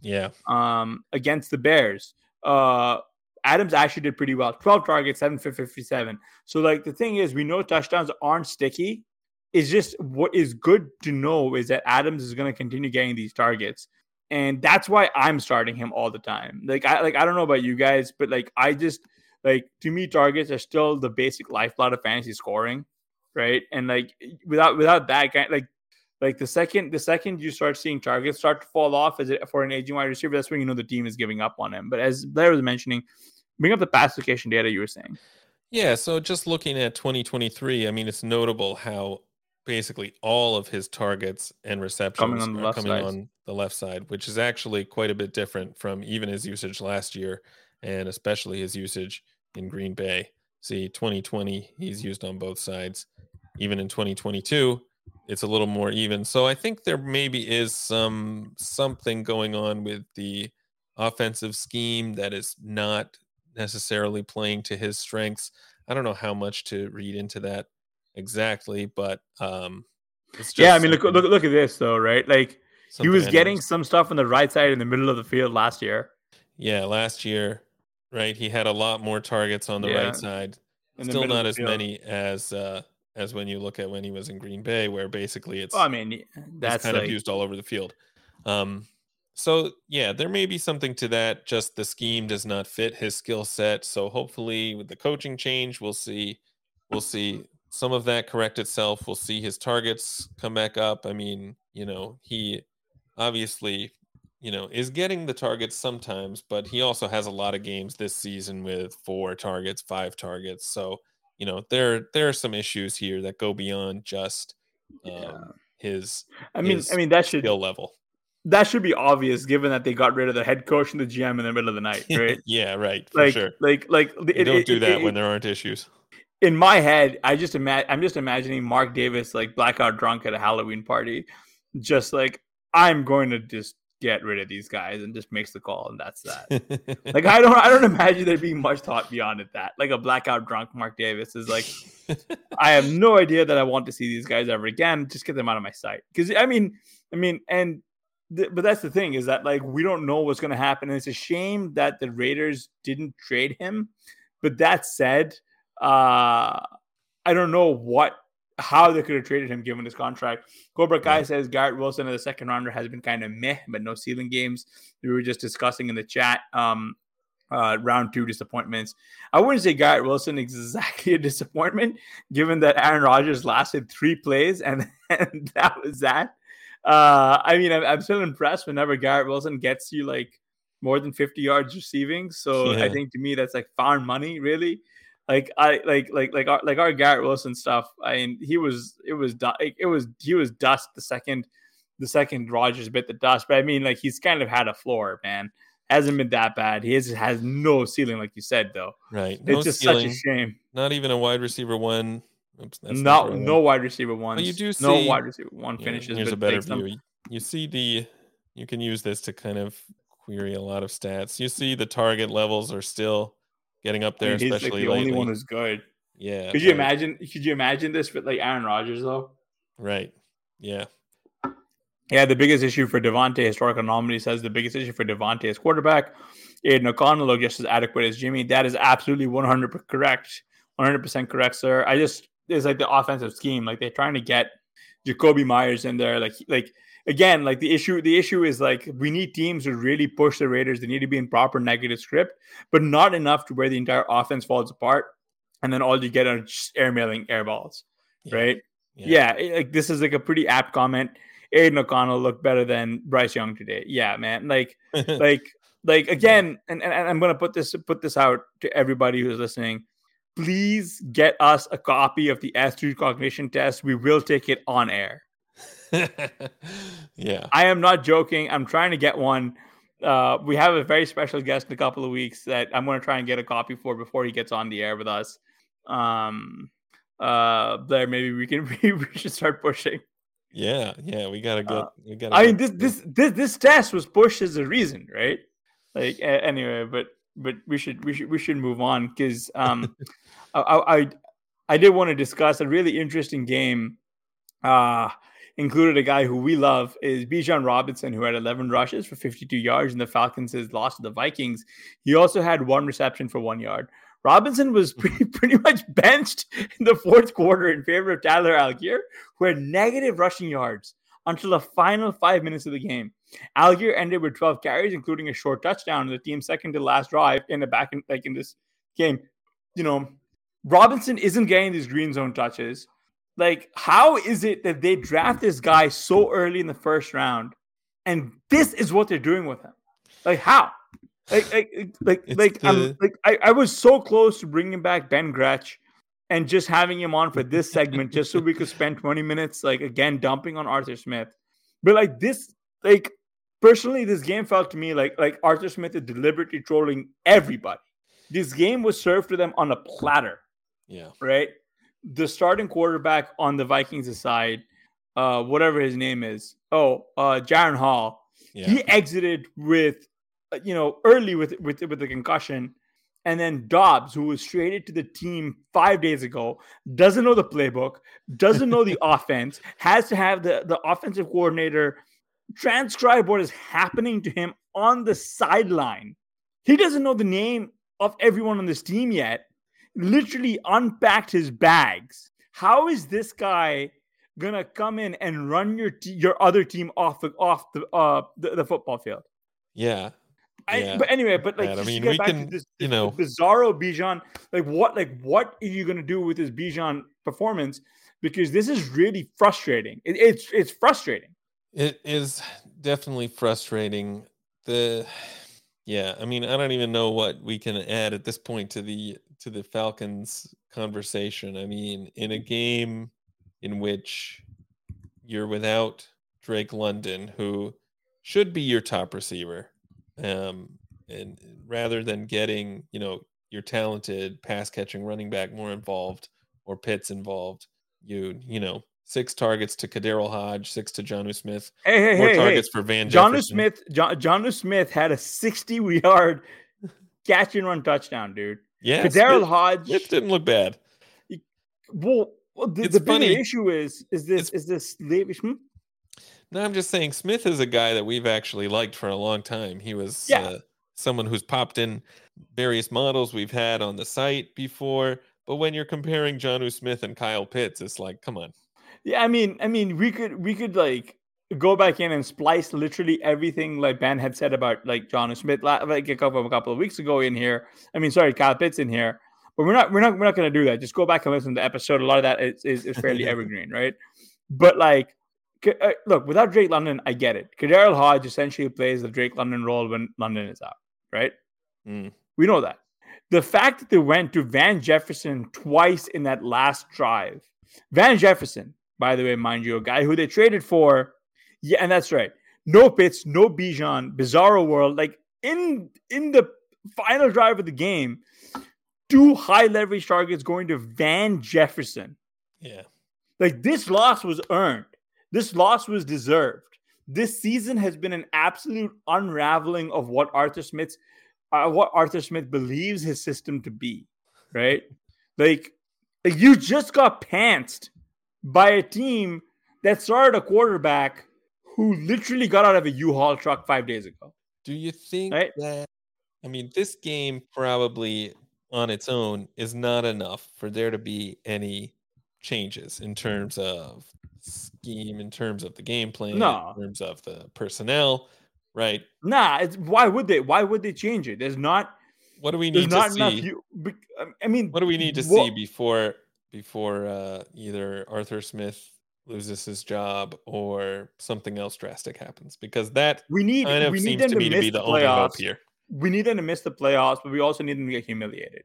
Yeah. Um, against the Bears. Uh, Adams actually did pretty well 12 targets, 7 for 57. So, like, the thing is, we know touchdowns aren't sticky. It's just what is good to know is that Adams is going to continue getting these targets. And that's why I'm starting him all the time. Like, I like I don't know about you guys, but like I just like to me, targets are still the basic lifeblood of fantasy scoring, right? And like without without that guy, like like the second the second you start seeing targets start to fall off as it for an aging wide receiver, that's when you know the team is giving up on him. But as Blair was mentioning, bring up the pass location data you were saying. Yeah, so just looking at 2023, I mean, it's notable how basically all of his targets and receptions coming on are coming on the left side, which is actually quite a bit different from even his usage last year, and especially his usage in Green Bay. See, 2020, he's used on both sides. Even in 2022, it's a little more even. So I think there maybe is some something going on with the offensive scheme that is not necessarily playing to his strengths. I don't know how much to read into that exactly, but um yeah, I mean look look look at this though, right? Like he was getting some stuff on the right side in the middle of the field last year. Yeah, last year, right? He had a lot more targets on the yeah. right side. Still not as field. many as uh as when you look at when he was in Green Bay, where basically it's. Well, I mean, that's kind like... of used all over the field. Um, so yeah, there may be something to that. Just the scheme does not fit his skill set. So hopefully, with the coaching change, we'll see. We'll see some of that correct itself. We'll see his targets come back up. I mean, you know, he obviously, you know, is getting the targets sometimes, but he also has a lot of games this season with four targets, five targets. So you know there there are some issues here that go beyond just um, yeah. his i mean his i mean that should skill level that should be obvious given that they got rid of the head coach and the gm in the middle of the night [laughs] right yeah right like sure. like like they don't it, do that it, when there aren't issues in my head i just imagine i'm just imagining mark davis like blackout drunk at a halloween party just like i'm going to just get rid of these guys and just makes the call and that's that. [laughs] like I don't I don't imagine there being much thought beyond it that. Like a blackout drunk Mark Davis is like [laughs] I have no idea that I want to see these guys ever again. Just get them out of my sight. Cuz I mean I mean and th- but that's the thing is that like we don't know what's going to happen and it's a shame that the Raiders didn't trade him. But that said, uh I don't know what how they could have traded him given his contract. Cobra Kai yeah. says Garrett Wilson as the second rounder has been kind of meh, but no ceiling games. We were just discussing in the chat. Um, uh, round two disappointments. I wouldn't say Garrett Wilson exactly [laughs] a disappointment, given that Aaron Rodgers lasted three plays and, and [laughs] that was that. Uh, I mean, I'm, I'm, still impressed whenever Garrett Wilson gets you like more than 50 yards receiving. So yeah. I think to me that's like farm money, really like I like like like our like our Garrett Wilson stuff. I mean, he was it was it was he was dust the second the second Rodgers bit the dust. But I mean, like he's kind of had a floor, man. Hasn't been that bad. He has, has no ceiling, like you said, though. Right. No it's just ceiling, such a shame. Not even a wide receiver one. Oops, not no wide receiver one. you do see no wide receiver one finishes. Yeah, here's a better view. Them. You see the you can use this to kind of query a lot of stats. You see the target levels are still getting up there, I mean, especially like the lately. only one who's good. Yeah. Could you imagine? Could you imagine this with like Aaron Rodgers though? Right. Yeah. Yeah, the biggest issue for Davante, historical anomaly says the biggest issue for Davante is quarterback. Aidan O'Connell look just as adequate as Jimmy. That is absolutely 100% correct. 100% correct, sir. I just, it's like the offensive scheme. Like they're trying to get Jakobi Meyers in there. Like, like again, like the issue, the issue is like we need teams to really push the Raiders. They need to be in proper negative script, but not enough to where the entire offense falls apart, and then all you get are just airmailing air balls, yeah. right? Yeah. yeah, like this is like a pretty apt comment. Aidan O'Connell looked better than Bryce Young today. Yeah, man. Like, [laughs] like, like again, and, and I'm gonna put this put this out to everybody who's listening. Please get us a copy of the attitude cognition test. We will take it on air. [laughs] yeah. I am not joking. I'm trying to get one. Uh, we have a very special guest in a couple of weeks that I'm going to try and get a copy for before he gets on the air with us. Um, uh, Blair, maybe we can [laughs] we should start pushing. Yeah, yeah, we gotta go. Uh, we gotta. I mean, this this this this test was pushed as a reason, right? Like anyway, but but we should we should we should move on because um, [laughs] I, I I did want to discuss a really interesting game. Uh included a guy who we love is Bijan Robinson, who had 11 rushes for 52 yards, and the Falcons lost to the Vikings. He also had one reception for one yard. Robinson was [laughs] pretty, pretty much benched in the fourth quarter in favor of Tyler Allgeier, who had negative rushing yards until the final five minutes of the game. Allgeier ended with 12 carries, including a short touchdown, in the team's second to last drive in the back in, like in this game. You know, Robinson isn't getting these green zone touches. Like, how is it that they draft this guy so early in the first round, and this is what they're doing with him? Like, how? Like, like, like, like, the... I'm, like I, I was so close to bringing back Ben Gretch and just having him on for this segment, just so we could spend 20 minutes, like, again, dumping on Arthur Smith. But like this, like, personally, this game felt to me like like Arthur Smith is deliberately trolling everybody. This game was served to them on a platter. Yeah. Right the starting quarterback on the Vikings side, uh, whatever his name is, oh, uh, Jaren Hall, yeah. he exited with, uh, you know, early with with with the concussion, and then Dobbs, who was traded to the team five days ago, doesn't know the playbook, doesn't know the [laughs] offense, has to have the the offensive coordinator transcribe what is happening to him on the sideline. He doesn't know the name of everyone on this team yet literally unpacked his bags. How is this guy gonna come in and run your your other team off the off the uh the, the football field? Yeah. I, yeah. but anyway, but like, I mean, we can, this, you know, Bizarro Bijan. Like, what, like, what are you gonna do with this Bijan performance? Because this is really frustrating. It, it's it's frustrating. It is definitely frustrating. The yeah, I mean, I don't even know what we can add at this point to the to the Falcons conversation. I mean, in a game in which you're without Drake London, who should be your top receiver, um, and rather than getting you know your talented pass catching running back more involved or Pitts involved, you you know six targets to KhaDarel Hodge, six to Jonnu Smith. Hey, hey, more hey, targets hey. for Van Jonnu Smith. John, Jonnu Smith had a 60 yard [laughs] catch and run touchdown, dude. Yeah, Daryl Hodge. It didn't look bad. Well, the, the big issue is is this it's, is this Levish? Hmm? No, I'm just saying Smith is a guy that we've actually liked for a long time. He was yeah. uh, someone who's popped in various models we've had on the site before. But when you're comparing Jonnu Smith and Kyle Pitts, it's like, come on. Yeah, I mean, I mean, we could we could like go back in and splice literally everything like Ben had said about like John Smith like a couple a couple of weeks ago in here. I mean, sorry, Kyle Pitts in here, but we're not we're not we're not going to do that. Just go back and listen to the episode. A lot of that is is, is fairly [laughs] evergreen, right? But like, uh, look, without Drake London, I get it. KhaDarel Hodge essentially plays the Drake London role when London is out, right? Mm. We know that. The fact that they went to Van Jefferson twice in that last drive, Van Jefferson, by the way, mind you, a guy who they traded for yeah, and that's right. No Pitts, no Bijan, Bizarro World. Like in in the final drive of the game, two high leverage targets going to Van Jefferson. Yeah. Like this loss was earned. This loss was deserved. This season has been an absolute unraveling of what Arthur Smith's uh, what Arthur Smith believes his system to be, right? Like, like you just got pantsed by a team that started a quarterback who literally got out of a U-Haul truck five days ago. Do you think right? that? I mean, this game probably on its own is not enough for there to be any changes in terms of scheme, in terms of the game plan, no. in terms of the personnel, right? Nah, it's why would they? Why would they change it? There's not. What do we need to see? You, I mean, what do we need to see before before uh, either Arthur Smith loses his job or something else drastic happens because that we need kind of we seems need to me to be the, only hope here. We need them to miss the playoffs, but we also need them to get humiliated,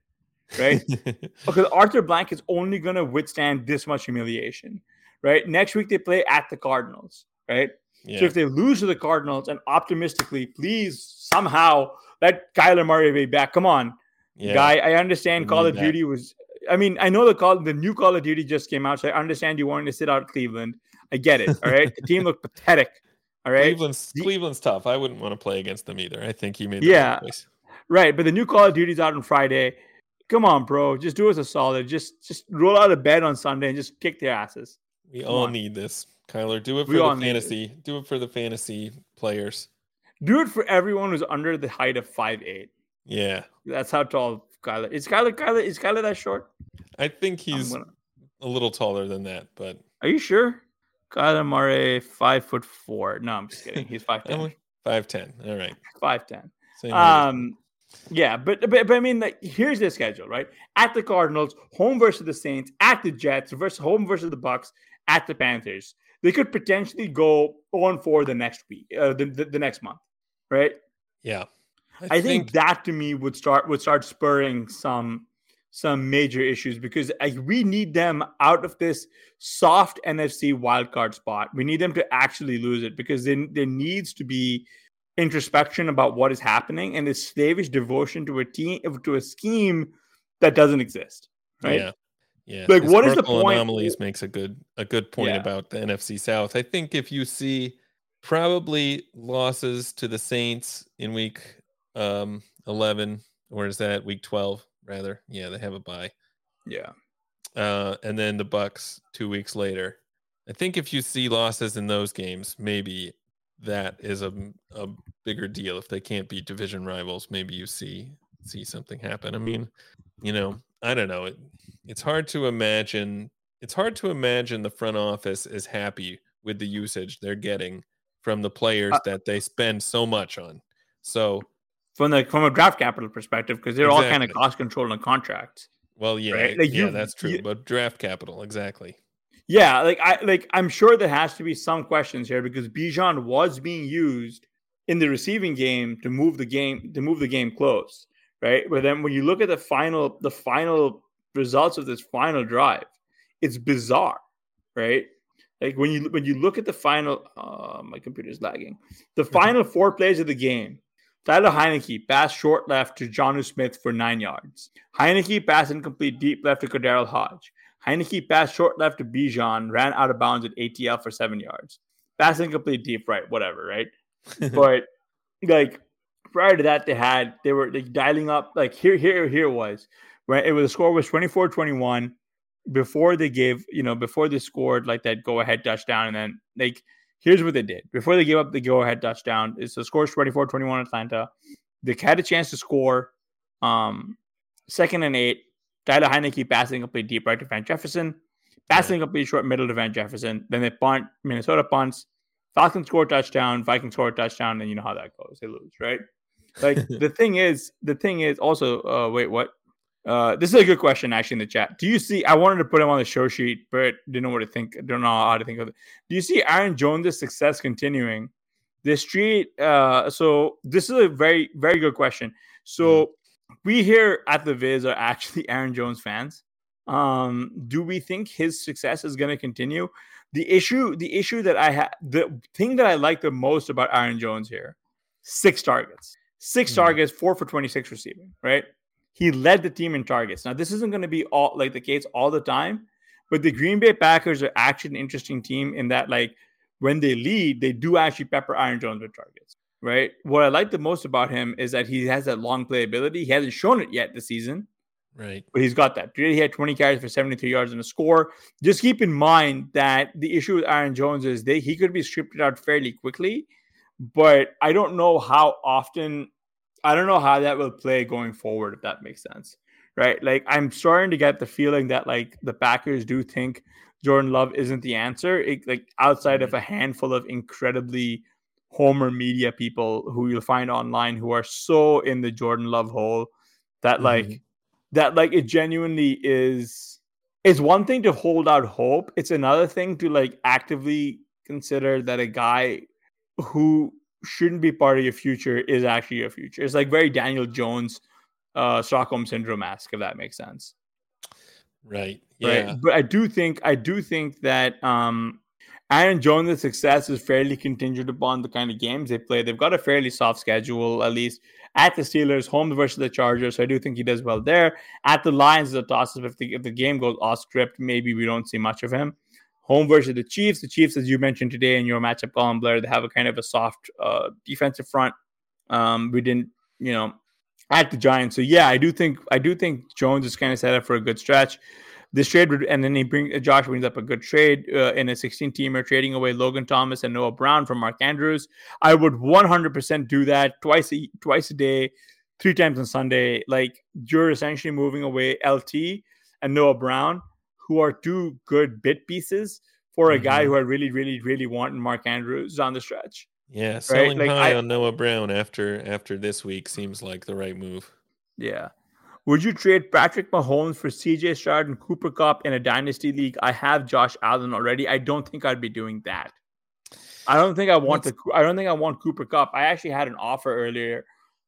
right? [laughs] because Arthur Blank is only going to withstand this much humiliation, right? Next week they play at the Cardinals, right? Yeah. So if they lose to the Cardinals, and optimistically, please somehow let Kyler Murray be back. Come on, yeah. guy. I understand Call of Duty was I mean, I know the call, the new Call of Duty just came out, so I understand you wanting to sit out Cleveland. I get it. All right, the team looked pathetic. All right, Cleveland's The- Cleveland's tough. I wouldn't want to play against them either. I think he made the Yeah. right choice. right. But the new Call of Duty's out on Friday. Come on, bro, just do us a solid. Just just roll out of bed on Sunday and just kick their asses. We Come all on. need this, Kyler. Do it We for all the fantasy. Do it for the fantasy players. Do it for everyone who's under the height of five eight. Yeah, That's how tall Kyler is. Kyler, Kyler is Kyler that short? I think he's gonna- a little taller than that, but Are you sure? Kyler Murray, five foot four. No, I'm just kidding. He's five [laughs] ten. five ten. All right. Five ten. Um, yeah, but, but but I mean, like, here's the schedule, right? At the Cardinals, home versus the Saints, at the Jets, versus home versus the Bucs, at the Panthers. They could potentially go on for the next week, uh, the, the the next month, right? yeah. I, think, that to me would start would start spurring some some major issues because I, we need them out of this soft NFC wildcard spot. We need them to actually lose it because then there needs to be introspection about what is happening and this slavish devotion to a team to a scheme that doesn't exist. Right? Yeah. Yeah. Like, what is the point- Anomalies makes a good a good point Yeah. about the NFC South. I think if you see probably losses to the Saints in week um 11 or is that week 12 rather? Yeah, they have a bye. Yeah. Uh and then the Bucs 2 weeks later. I think if you see losses in those games, maybe that is a, a bigger deal if they can't beat division rivals maybe you see see something happen i mean you know i don't know it, it's hard to imagine it's hard to imagine the front office is happy with the usage they're getting from the players Uh, that they spend so much on so From the from a draft capital perspective, because they're all kind of cost control and contracts. well yeah Right, like yeah you- that's true you- but draft capital exactly Yeah, like I like I'm sure there has to be some questions here because Bijan was being used in the receiving game to move the game to move the game close, right? But then when you look at the final the final results of this final drive, it's bizarre, right? Like when you when you look at the final, uh, my computer's lagging. The [laughs] final four plays of the game, Tyler Heinicke passed short left to Jonnu Smith for nine yards. Heinicke passed incomplete deep left to Cordero Hodge. Heinicke passed short left to Bijan, ran out of bounds at ATL for seven yards. Pass incomplete deep right, whatever, right? [laughs] but like prior to that, they had they were like dialing up like here, here, here it was. Right. It was the score was 24-21 before they gave, you know, before they scored like that go-ahead touchdown. And then like here's what they did. Before they gave up the go-ahead touchdown, is the score is 24-21 Atlanta. They had a chance to score um second and eight. Tyler Heinicke passing complete deep right to Van Jefferson, passing complete short middle to Van Jefferson. Then they punt, Minnesota punts, Falcons score a touchdown, Vikings score a touchdown, and you know how that goes. They lose, right? Like [laughs] the thing is, the thing is also, uh, wait, what? Uh, this is a good question actually in the chat. Do you see? I wanted to put him on the show sheet, but didn't know what to think. Don't know how to think of it. Do you see Aaron Jones' success continuing? The street. Uh, so this is a very, very good question. So we here at the Viz are actually [laughs] Aaron Jones fans. Um, do we think his success is going to continue? The issue, the issue that I had, the thing that I like the most about Aaron Jones here, six targets, 6 Mhm. targets, four for 26 receiving, right? He led the team in targets. Now, this isn't going to be all like the case all the time, but the Green Bay Packers are actually an interesting team in that, like, when they lead, they do actually pepper Aaron Jones with targets, right? What I like the most about him is that he has that long playability. He hasn't shown it yet this season, right but he's got that. Today he had 20 carries for 73 yards and a score. Just keep in mind that the issue with Aaron Jones is that he could be scripted out fairly quickly, but I don't know how often. I don't know how that will play going forward, if that makes sense. Right. Like I'm starting to get the feeling that like the Packers do think Jordan Love isn't the answer. It, like outside of a handful of incredibly Homer media people who you'll find online who are so in the Jordan Love hole that like Mhm. that like it genuinely is it's one thing to hold out hope it's another thing to like actively consider that a guy who shouldn't be part of your future is actually your future it's like very daniel jones uh stockholm syndrome esque if that makes sense right right but i do think i do think that um Aaron Jones' success is fairly contingent upon the kind of games they play. They've got a fairly soft schedule, at least at the Steelers, home versus the Chargers. So I do think he does well there. At the Lions, the toss if the, if the game goes off script, maybe we don't see much of him. Home versus the Chiefs. The Chiefs, as you mentioned today in your matchup, column, Blair, they have a kind of a soft uh, defensive front. Um, we didn't, you know, at the Giants. So yeah, I do think I do think Jones is kind of set up for a good stretch this trade would, and then he bring Josh brings up a good trade uh, in a 16 teamer, trading away Logan Thomas and Noah Brown from Mark Andrews. I would 100% do that twice a twice a day, three times on Sunday. Like you're essentially moving away LT and Noah Brown, who are two good bit pieces for a mm-hmm. guy who I really, really, really want in Mark Andrews on the stretch. Yeah, selling right? like high I, on Noah Brown after after this week seems like the right move. Yeah. Would you trade Patrick Mahomes for CJ Stroud and Cooper Kupp in a dynasty league? I have Josh Allen already. I don't think I'd be doing that. I don't think I want the. I don't think I want Cooper Kupp. I actually had an offer earlier,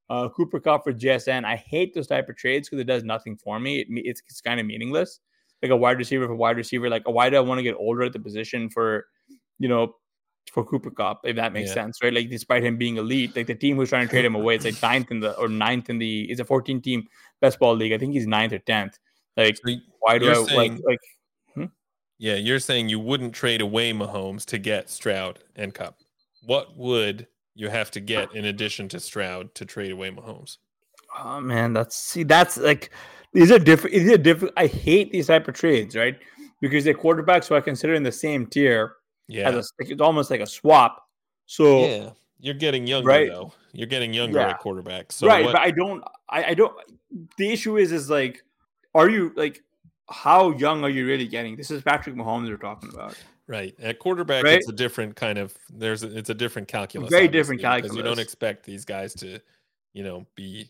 uh, Cooper Kupp for JSN. I hate those type of trades because it does nothing for me. It, it's it's kind of meaningless. Like a wide receiver for wide receiver. Like why do I want to get older at the position for, you know, for Cooper Kupp, if that makes yeah. sense, right? Like despite him being elite, like the team who's trying to trade him away, it's like ninth in the or ninth in the it's a 14 team best ball league. I think he's ninth or tenth. Like so why do I saying, like like hmm? yeah, you're saying you wouldn't trade away Mahomes to get Stroud and Kupp. What would you have to get in addition to Stroud to trade away Mahomes? Oh man, that's see, that's like these are different. These are different. I hate these type of trades, right? Because they're quarterbacks who I consider in the same tier yeah, a, it's almost like a swap. So yeah, you're getting younger right? though. You're getting younger yeah. at quarterback. So right, what... but I don't. I, I don't. The issue is, is like, are you like, how young are you really getting? This is Patrick Mahomes we're talking about. Right at quarterback, right? it's a different kind of. There's a, it's a different calculus. Very different calculus. Because you don't expect these guys to, you know, be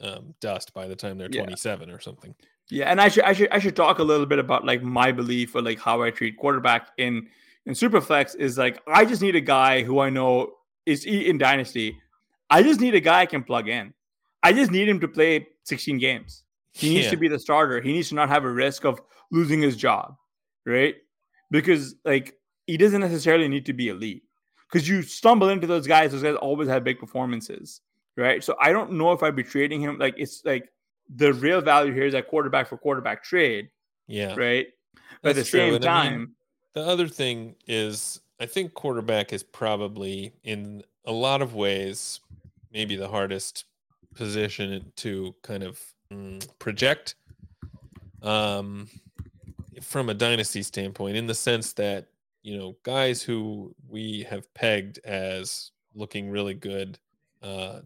um, dust by the time they're yeah. 27 or something. Yeah, and I should I should I should talk a little bit about like my belief or like how I treat quarterback in in Superflex is like I just need a guy who I know is in Dynasty. I just need a guy I can plug in. I just need him to play 16 games. He needs yeah. to be the starter. He needs to not have a risk of losing his job, right? Because like he doesn't necessarily need to be elite. Because you stumble into those guys, those guys always have big performances, right? So I don't know if I'd be trading him. Like it's like the real value here is that quarterback for quarterback trade. Yeah. Right. But at the same time, I mean, the other thing is, I think quarterback is probably in a lot of ways maybe the hardest position to kind of mm, project um, from a dynasty standpoint, in the sense that you know guys who we have pegged as looking really good uh,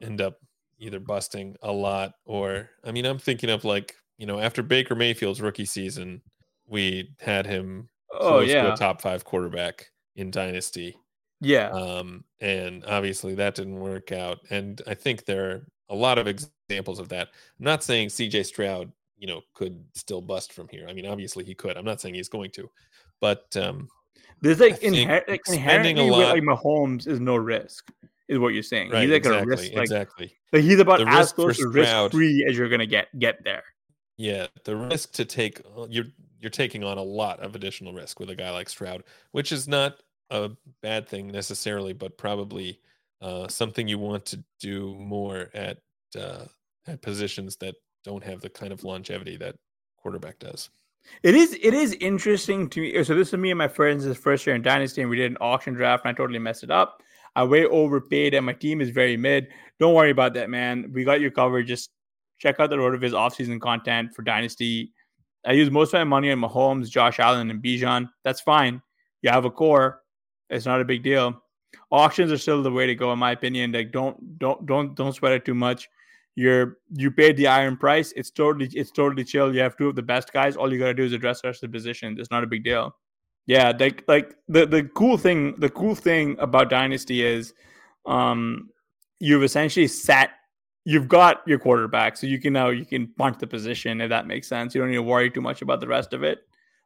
end up either busting a lot or I mean I'm thinking of like you know after Baker Mayfield's rookie season we had him oh yeah, a top five quarterback in dynasty. Yeah. Um, and obviously that didn't work out. And I think there are a lot of examples of that. I'm not saying CJ Stroud, you know, could still bust from here. I mean, obviously he could. I'm not saying he's going to, but um, there's like, inher- like inherently a lot, with, like Mahomes is no risk, is what you're saying. Right, he's like exactly, a risk, like, exactly. Like he's about the as close to risk free as you're gonna get get there. Yeah, the risk to take uh, you're you're taking on a lot of additional risk with a guy like Stroud, which is not a bad thing necessarily, but probably uh, something you want to do more at uh, at positions that don't have the kind of longevity that quarterback does. It is it is interesting to me. So this is me and my friends' first year in Dynasty, and we did an auction draft, and I totally messed it up. I way overpaid, and my team is very mid. Don't worry about that, man. We got you covered. Just check out the RotoViz offseason content for Dynasty. I use most of my money on Mahomes, Josh Allen, and Bijan. That's fine. You have a core. It's not a big deal. Auctions are still the way to go, in my opinion. Like don't don't don't don't sweat it too much. You're you paid the iron price. It's totally it's totally chill. You have two of the best guys. All you gotta do is address the rest of the positions. It's not a big deal. Yeah, like like the the cool thing the cool thing about Dynasty is um you've essentially sat you've got your quarterback, so you can now you can punch the position if that makes sense. You don't need to worry too much about the rest of it.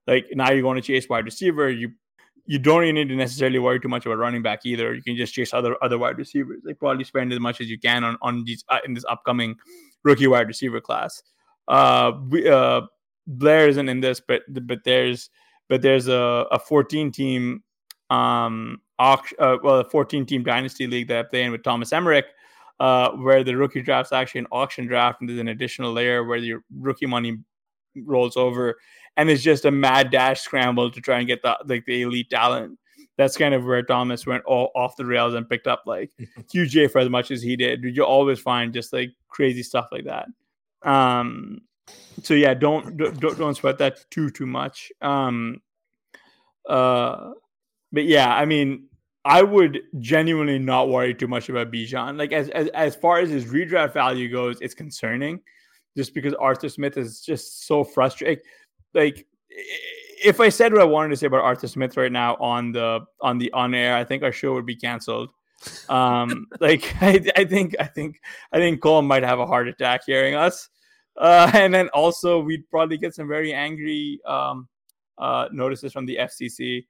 Like now you're going to chase wide receiver, you you don't even need to necessarily worry too much about running back either. You can just chase other other wide receivers. Like probably spend as much as you can on on these uh, in this upcoming rookie wide receiver class. Uh, we, uh, Blair isn't in this, but but there's but there's a, a 14 team um, auction, uh, well, a 14 team dynasty league that I play in with Thomas Emmerich, uh, where the rookie draft's actually an auction draft, and there's an additional layer where your rookie money rolls over, and it's just a mad dash scramble to try and get the like the elite talent. That's kind of where Thomas went all off the rails and picked up like [laughs] QJ for as much as he did. You always find just like crazy stuff like that. Um, so yeah, don't don't don't sweat that too too much. Um, uh, but yeah, I mean, I would genuinely not worry too much about Bijan. Like as, as as far as his redraft value goes, it's concerning, just because Arthur Smith is just so frustrating. Like if I said what I wanted to say about Arthur Smith right now on the on the on air, I think our show would be canceled. Um, [laughs] like I, I think I think I think Cole might have a heart attack hearing us. Uh, [laughs] and then also we'd probably get some very angry um, uh, notices from the FCC.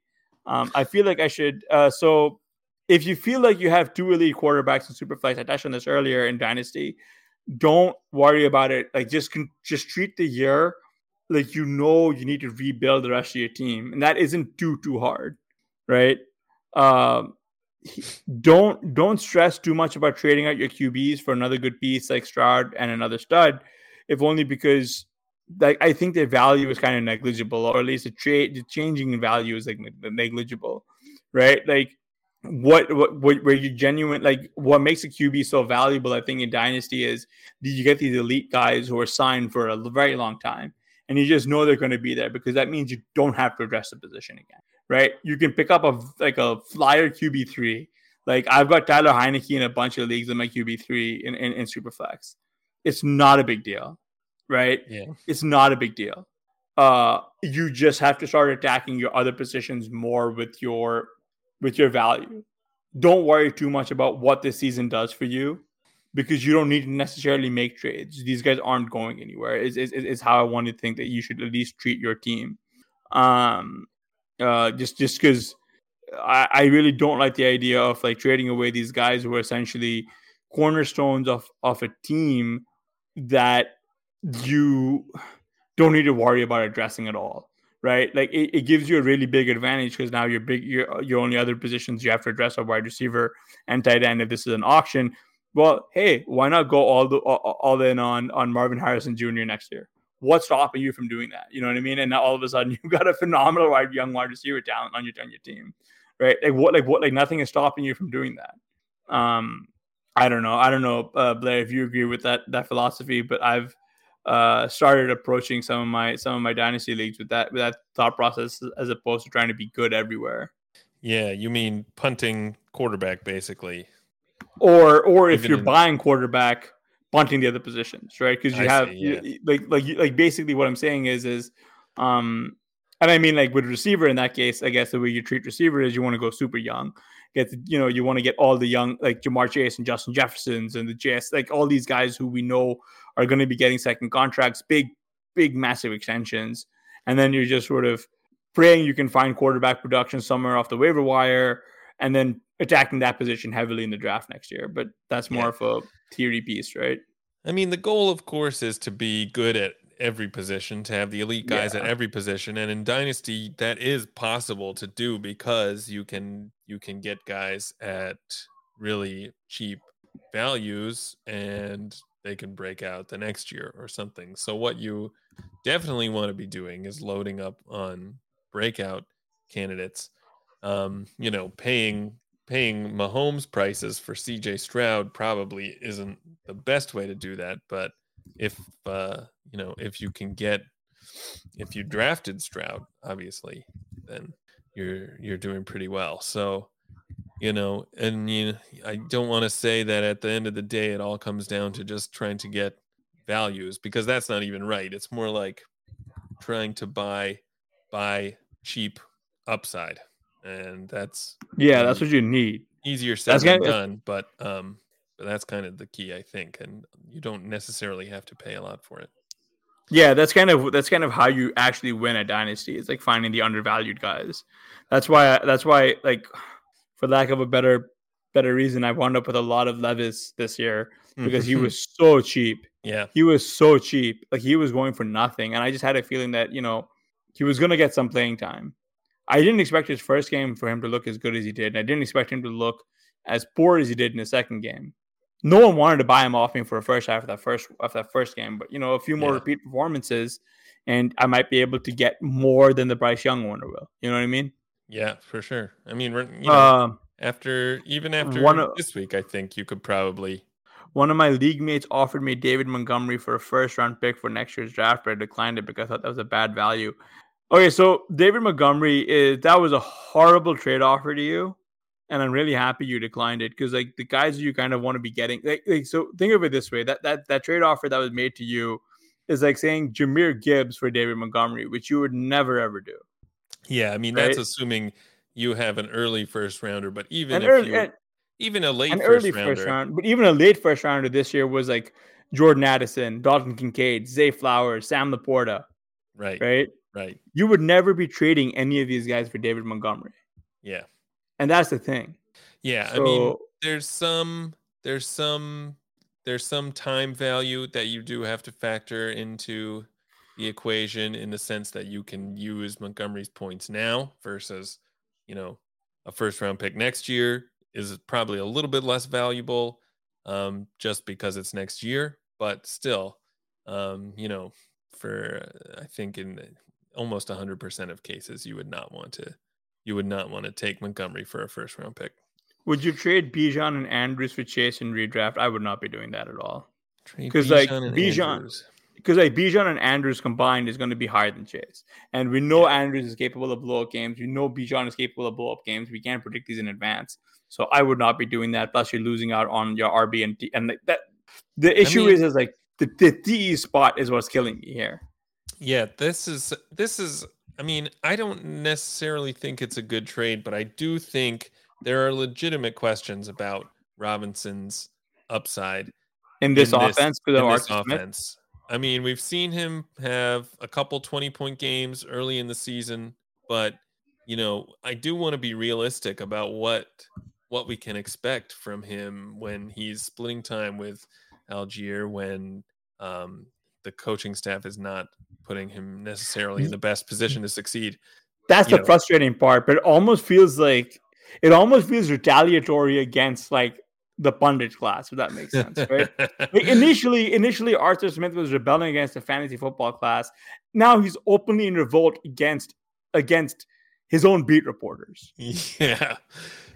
Um, I feel like I should. Uh, so if you feel like you have two elite quarterbacks in Superflex, I touched on this earlier in Dynasty. Don't worry about it. Like just just treat the year like you know you need to rebuild the rest of your team, and that isn't too too hard, right? Um, don't don't stress too much about trading out your QBs for another good piece like Stroud and another stud, if only because like I think the value is kind of negligible, or at least the trade the changing in value is like negligible, right? Like what what what where you genuine like what makes a QB so valuable, I think in Dynasty is did you get these elite guys who are signed for a very long time, and you just know they're going to be there because that means you don't have to address the position again, right? You can pick up a like a flyer QB three. Like I've got Tyler Heinicke in a bunch of leagues in my QB three in, in, in Superflex. It's not a big deal right? Yeah. It's not a big deal. Uh, you just have to start attacking your other positions more with your with your value. Don't worry too much about what this season does for you because you don't need to necessarily make trades. These guys aren't going anywhere. Is is is how I want to think that you should at least treat your team. Um, uh, just just because I, I really don't like the idea of like trading away these guys who are essentially cornerstones of of a team that you don't need to worry about addressing at all right? Like it, it gives you a really big advantage because now your big your, your only other positions you have to address are wide receiver and tight end if this is an auction. Well hey why not go all the all, all in on on marvin harrison jr next year? What's stopping you from doing that? You know what i mean? And now all of a sudden [laughs] you've got a phenomenal wide young wide receiver talent on your on your team right? Like what like what like nothing is stopping you from doing that. Um i don't know i don't know uh, blair if you agree with that that philosophy but i've uh, started approaching some of my some of my dynasty leagues with that with that thought process as opposed to trying to be good everywhere. Yeah, you mean punting quarterback basically, or or if you're in... buying quarterback, punting the other positions, right? Because you I have see, yeah. you, like like like basically what I'm saying is is um and I mean like with receiver in that case, I guess the way you treat receiver is you want to go super young. Get the, you know you want to get all the young like Ja'Marr Chase and Justin Jeffersons and the JS like all these guys who we know are going to be getting second contracts, big, big, massive extensions. And then you're just sort of praying you can find quarterback production somewhere off the waiver wire and then attacking that position heavily in the draft next year. But that's more yeah. of a theory piece, right? I mean, the goal, of course, is to be good at every position, to have the elite guys yeah. at every position. And in Dynasty, that is possible to do because you can you can get guys at really cheap values and they can break out the next year or something. So what you definitely want to be doing is loading up on breakout candidates. Um, you know, paying paying Mahomes prices for CJ Stroud probably isn't the best way to do that, but if uh, you know, if you can get if you drafted Stroud, obviously, then you're you're doing pretty well. So you know and you i don't want to say that at the end of the day it all comes down to just trying to get values because that's not even right. It's more like trying to buy buy cheap upside and that's yeah that's what you need. easier said than done but um but that's kind of the key i think and you don't necessarily have to pay a lot for it yeah that's kind of that's kind of how you actually win a dynasty it's like finding the undervalued guys that's why that's why like for lack of a better better reason, I wound up with a lot of Levis this year because he mm-hmm. was so cheap. Yeah. He was so cheap. Like he was going for nothing. And I just had a feeling that, you know, he was gonna get some playing time. I didn't expect his first game for him to look as good as he did, and I didn't expect him to look as poor as he did in the second game. No one wanted to buy him off me for a first half of that first of that first game, but you know, a few more yeah. repeat performances, and I might be able to get more than the Bryce Young one will. You know what I mean? Yeah, for sure. I mean, you know, um, after even after of, this week, I think you could probably. One of my league mates offered me David Montgomery for a first round pick for next year's draft, but I declined it because I thought that was a bad value. Okay, so David Montgomery is that was a horrible trade offer to you, and I'm really happy you declined it because like the guys you kind of want to be getting. Like, like, so think of it this way: that that that trade offer that was made to you is like saying Jahmyr Gibbs for David Montgomery, which you would never ever do. Yeah, I mean right? that's assuming you have an early first rounder, but even an if early, you, even a late an first early rounder, first round, but even a late first rounder this year was like Jordan Addison, Dalton Kincaid, Zay Flowers, Sam LaPorta. Right. Right. Right. You would never be trading any of these guys for David Montgomery. Yeah. And that's the thing. Yeah, so, I mean, there's some there's some there's some time value that you do have to factor into the equation in the sense that you can use Montgomery's points now versus, you know, a first round pick next year is probably a little bit less valuable um, just because it's next year. But still, um, you know, for I think in almost 100% of cases, you would not want to you would not want to take Montgomery for a first round pick. Would you trade Bijan and Andrews for Chase and redraft? I would not be doing that at all. Because like Bijan, because like Bijan and Andrews combined is going to be higher than Chase, and we know yeah. Andrews is capable of blow up games. We know Bijan is capable of blow up games. We can't predict these in advance, so I would not be doing that. Plus, you're losing out on your RB and T, and that. The issue I mean, is is like the the DE spot is what's killing me here. Yeah, this is this is. I mean, I don't necessarily think it's a good trade, but I do think there are legitimate questions about Robinson's upside in this in offense this, in this offense. I mean, we've seen him have a couple 20 point games early in the season, but you know, I do want to be realistic about what what we can expect from him when he's splitting time with Allgeier when um, the coaching staff is not putting him necessarily in the best position to succeed. That's you the know. frustrating part, but it almost feels like it almost feels retaliatory against like the pundit class, if that makes sense, right? [laughs] like initially, initially Arthur Smith was rebelling against the fantasy football class. Now he's openly in revolt against against his own beat reporters. [laughs] Yeah.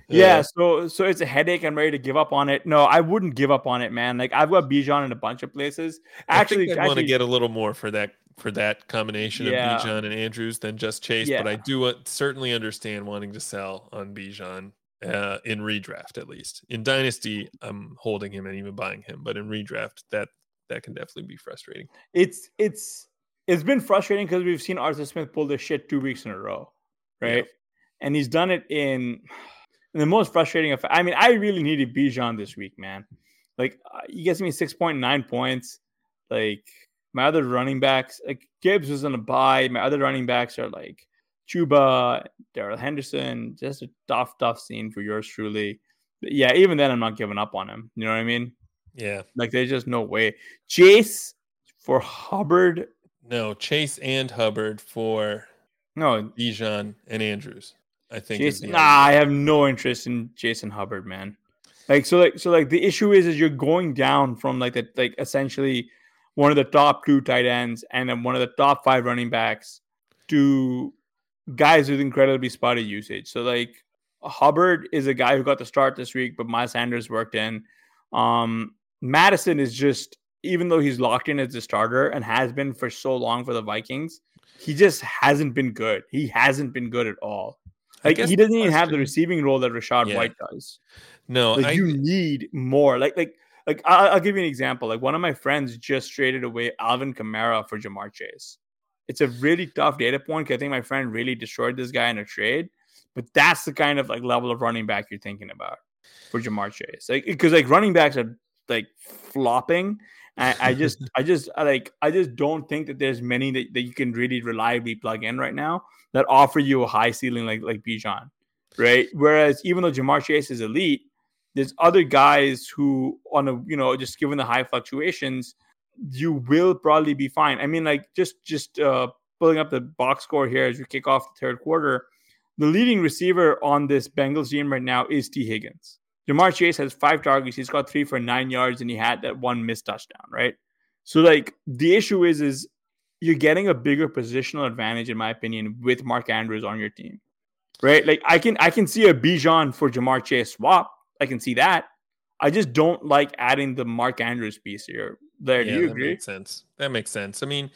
Yeah, so so it's a headache. I'm ready to give up on it. No, I wouldn't give up on it, man. Like I've got Bijan in a bunch of places. Actually, I, want to get a little more for that for that combination yeah. of Bijan and Andrews than just Chase. Yeah. But I do certainly understand wanting to sell on Bijan uh, in redraft at least. In dynasty, I'm holding him and even buying him, but in redraft, that that can definitely be frustrating. It's it's it's been frustrating because we've seen Arthur Smith pull this shit two weeks in a row, right? Yeah. And he's done it in, in the most frustrating. I mean, I really needed Bijan this week, man. Like uh, he gets me six point nine points. Like my other running backs, like Gibbs was on a buy. My other running backs are like Chuba, Darrell Henderson. Just a tough, tough scene for yours truly. But yeah, even then, I'm not giving up on him. You know what I mean? Yeah. Like there's just no way. Chase for Hubbard. No, Chase and Hubbard for no Bijan and Andrews. I think. Jason, nah, I have no interest in Jason Hubbard, man. Like so, like so, like the issue is, is you're going down from like that, like essentially one of the top two tight ends and then one of the top five running backs to guys with incredibly spotty usage. So like Hubbard is a guy who got the start this week, but Miles Sanders worked in. Um, Mattison is just even though he's locked in as a starter and has been for so long for the Vikings, he just hasn't been good. He hasn't been good at all. Like he doesn't even have the receiving role that Rachaad yeah. White does. No, like I, you need more. Like like like I'll, I'll, give you an example. Like one of my friends just traded away Alvin Kamara for Ja'Marr Chase. It's a really tough data point. Because I think my friend really destroyed this guy in a trade. But that's the kind of like level of running back you're thinking about for Ja'Marr Chase. Like because like running backs are like flopping. I, I just [laughs] I just I like I just don't think that there's many that, that you can really reliably plug in right now that offer you a high ceiling like like Bijan. Right. Whereas even though Ja'Marr Chase is elite, there's other guys who on a you know just given the high fluctuations you will probably be fine i mean like just just uh pulling up the box score here as we kick off the third quarter the leading receiver on this Bengals team right now is Tee Higgins. Ja'Marr Chase has five targets. He's got three for nine yards, and he had that one missed touchdown, right? So, like, the issue is, is you're getting a bigger positional advantage, in my opinion, with Mark Andrews on your team, right? Like, I can I can see a Bijan for Ja'Marr Chase swap. I can see that. I just don't like adding the Mark Andrews piece here. There, yeah, do you that agree? makes sense. That makes sense. I mean,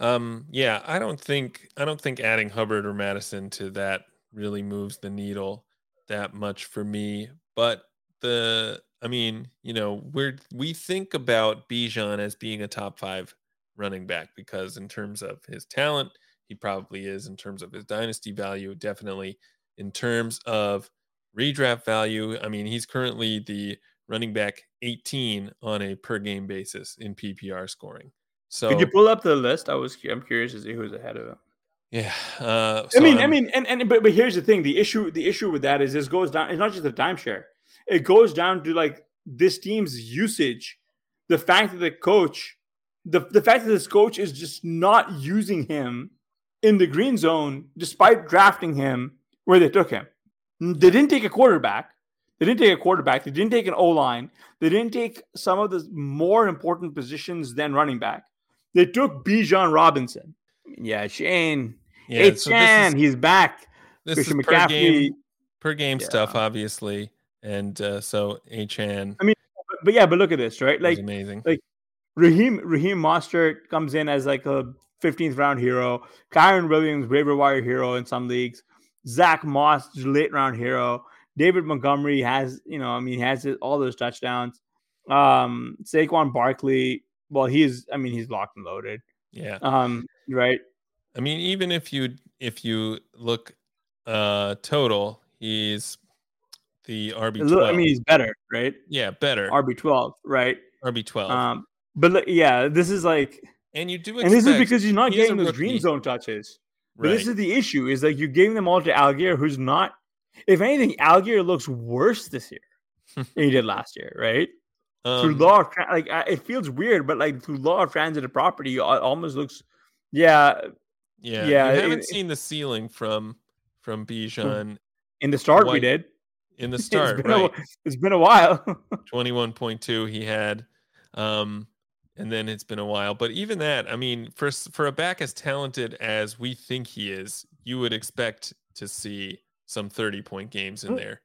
um, yeah, I don't think I don't think adding Hubbard or Mattison to that really moves the needle that much for me. But the I mean, you know, we're we think about Bijan as being a top five running back because in terms of his talent, he probably is. In terms of his dynasty value, definitely. In terms of redraft value, I mean, he's currently the running back 18 on a per game basis in PPR scoring. So Could you pull up the list? I was I'm curious to see who's ahead of him. yeah, uh, I mean, I I'm- mean, and, and but, but here's the thing: the issue, the issue with that is this goes down. It's not just the timeshare; it goes down to like this team's usage. The fact that the coach, the the fact that this coach is just not using him in the green zone, despite drafting him where they took him. They didn't take a quarterback. They didn't take a quarterback. They didn't take an O line. They didn't take some of the more important positions than running back. They took Bijan Robinson. Yeah, Shane. yeah, hey, so Chan, is, he's back. this Christian is per McCaffrey. game per game Yeah. stuff, obviously, and uh, so Achane mean, but yeah, but look at this, right? like amazing. like- Raheem Raheem Mostert comes in as like a 15th round hero. Kyren Williams, waiver wire hero in some leagues. Zach Moss, late round hero. David Montgomery has, you know, I mean, he has all those touchdowns. Um, Saquon Barkley, well, he's, I mean, he's locked and loaded. yeah, Um, right. I mean, even if you if you look uh total, he's the RB little- twelve. I mean, he's better, right? yeah, better RB12, right? RB twelve. Um, but yeah, this is like, and you do, and this is because he's not getting those green zone touches. But right. this is the issue: is like you're giving them all to Allgeier, who's not. If anything, Allgeier looks worse this year [laughs] than he did last year, right? through Um, law of tra- like it feels weird, but like through law of transitive property, it almost looks. Yeah, yeah, yeah, You haven't it- seen the ceiling from from Bijan in the start we did. In the [laughs] start, it's been right? A, it's been a while. [laughs] 21.2 he had um and then it's been a while but even that i mean for for a back as talented as we think he is you would expect to see some 30 point games in Mm. there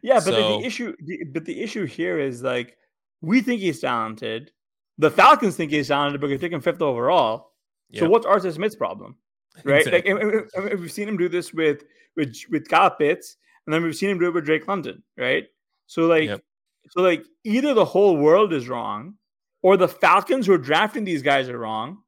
yeah, but the, So- the issue, the, but the issue here is like we think he's talented. The Falcons think he's talented because they him fifth overall. So what's Arthur Smith's problem? right? Like Exactly. and- and- and we've seen him do this with with with Kyle Pitts, and then we've seen him do it with Drake London, right? So like, Yep. so like either the whole world is wrong, or the Falcons who are drafting these guys are wrong,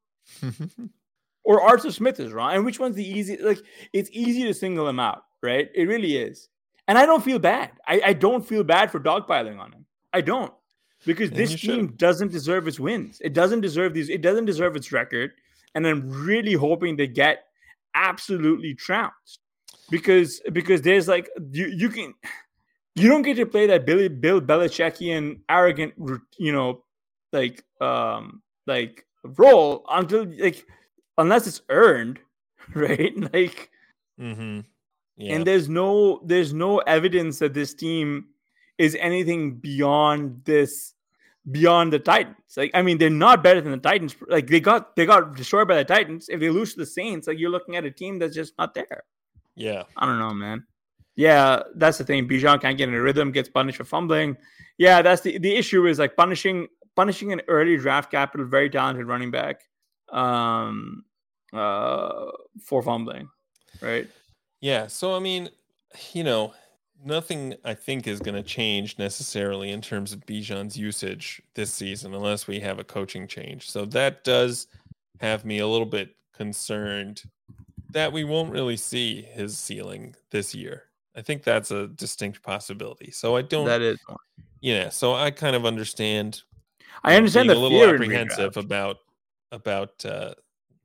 [laughs] or Arthur Smith is wrong. And which one's the easy? Like it's easy to single him out, right? It really is. And I don't feel bad. I, I don't feel bad for dogpiling on him. I don't. Because And this team doesn't deserve its wins. It doesn't deserve these. It doesn't deserve its record. And I'm really hoping to get absolutely trounced because because there's like you you can you don't get to play that Billy Bill Belichickian arrogant you know like um like role until like unless it's earned [laughs] right? Like mm-hmm. yeah. and there's no there's no evidence that this team is anything beyond this beyond the titans. Like i mean they're not better than the titans. Like they got they got destroyed by the titans. If they lose to the saints like you're looking at a team that's just not there yeah i don't know man yeah that's the thing bijan can't get in a rhythm gets punished for fumbling yeah that's the the issue is like punishing punishing an early draft capital very talented running back um uh for fumbling right Yeah. So, I mean, you know, nothing I think is going to change necessarily in terms of Bijan's usage this season unless we have a coaching change. So that does have me a little bit concerned that we won't really see his ceiling this year. I think that's a distinct possibility. So I don't, that is yeah. So I kind of understand. I understand the a little apprehensive about about uh,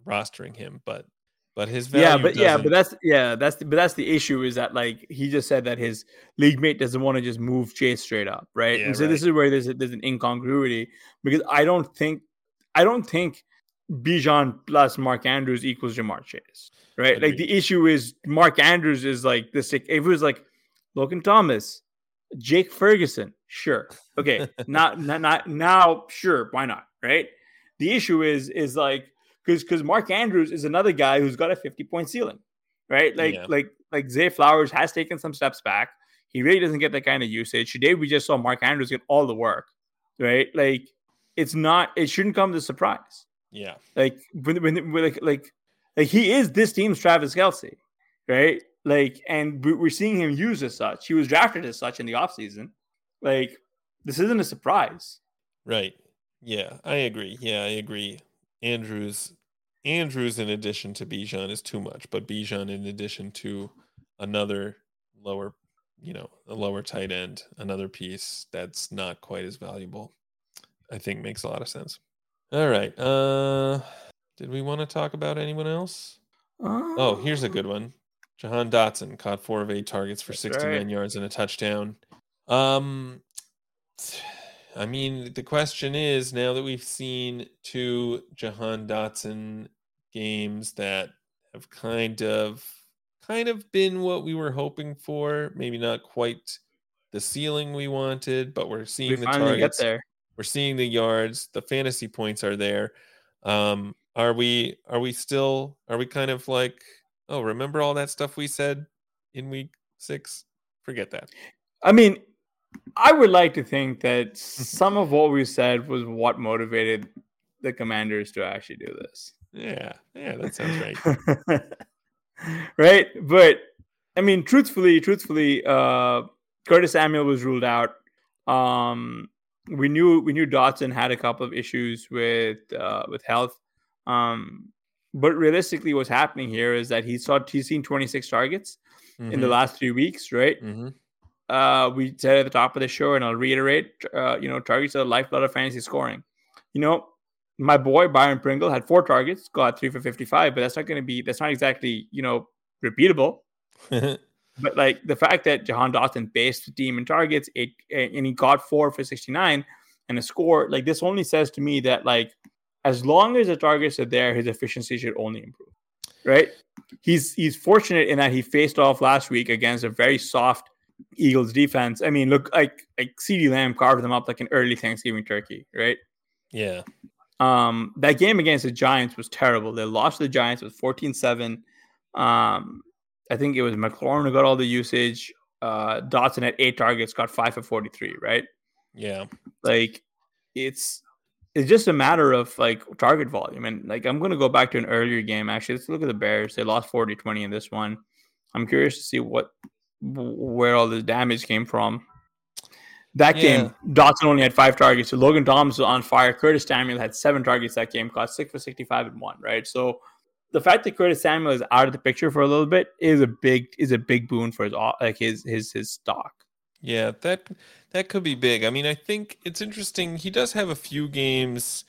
rostering him, but but his value. Yeah, but yeah, but that's yeah, that's the, but that's the issue is that like he just said that his league mate doesn't want to just move Chase straight up, right? Yeah, and so this is where there's a, there's an incongruity because I don't think I don't think Bijan plus Mark Andrews equals Ja'Marr Chase, right? Agreed. Like the issue is Mark Andrews is like this. If it was like Logan Thomas, Jake Ferguson, sure, okay, not, not not now, sure, why not, right? The issue is is like because because Mark Andrews is another guy who's got a fifty point ceiling, right? Like Yeah. like like Zay Flowers has taken some steps back. He really doesn't get that kind of usage. Today we just saw Mark Andrews get all the work, right? Like it's not. It shouldn't come as a surprise. Yeah. Like when, when, when like like like he is this team's Travis Kelce, right? Like, and we- we're seeing him used as such. He was drafted as such in the offseason. Like, this isn't a surprise. Right. Yeah, I agree. Yeah, I agree. Andrews Andrews in addition to Bijan is too much, but Bijan in addition to another lower, you know, a lower tight end, another piece that's not quite as valuable, I think makes a lot of sense. All right. Uh did we want to talk about anyone else? Oh, here's a good one. Jahan Dotson caught four of eight targets for 69 right. yards and a touchdown. Um, I mean, the question is now that we've seen two Jahan Dotson games that have kind of kind of been what we were hoping for, maybe not quite the ceiling we wanted, but we're We seeing the finally get targets there. We're seeing the yards the fantasy points are there um are we are we still are we kind of like oh remember all that stuff we said in week six forget that I mean, I would like to think that [laughs] some of what we said was what motivated the commanders to actually do this. yeah yeah that sounds right [laughs] right? But I mean, truthfully, truthfully, uh, Curtis Samuel was ruled out. Um, we knew we knew Dotson had a couple of issues with uh, with health. Um, but realistically, what's happening here is that he saw he's seen 26 targets in the last three weeks, right? hmm uh, we said at the top of the show, and I'll reiterate, uh, you know, targets are the lifeblood of fantasy scoring. You know, my boy Byron Pringle had four targets, got three for 55, but that's not going to be, that's not exactly, you know, repeatable. [laughs] But like the fact that Jahan Dotson based the team in targets, eight, and he got four for 69 and a score, like this only says to me that, like, as long as the targets are there, his efficiency should only improve, right? He's he's fortunate in that he faced off last week against a very soft Eagles defense. I mean, look like like CeeDee Lamb carved them up like an early Thanksgiving turkey, right? yeah Um, that game against the Giants was terrible. They lost to the Giants with 14-7. Um, I think it was McLaurin who got all the usage. Uh, Dotson had eight targets, got five for 43, right? yeah Like it's it's just a matter of like target volume. And like I'm gonna go back to an earlier game. Actually, let's look at the Bears. They lost 40-20 in this one. I'm curious to see what where all the damage came from. That game, Dotson only had five targets. So Logan Thomas was on fire. Curtis Samuel had seven targets that game, caught six for 65 and one, right? So the fact that Curtis Samuel is out of the picture for a little bit is a big is a big boon for his like his his his stock. Yeah, that that could be big. I mean, I think it's interesting. He does have a few games,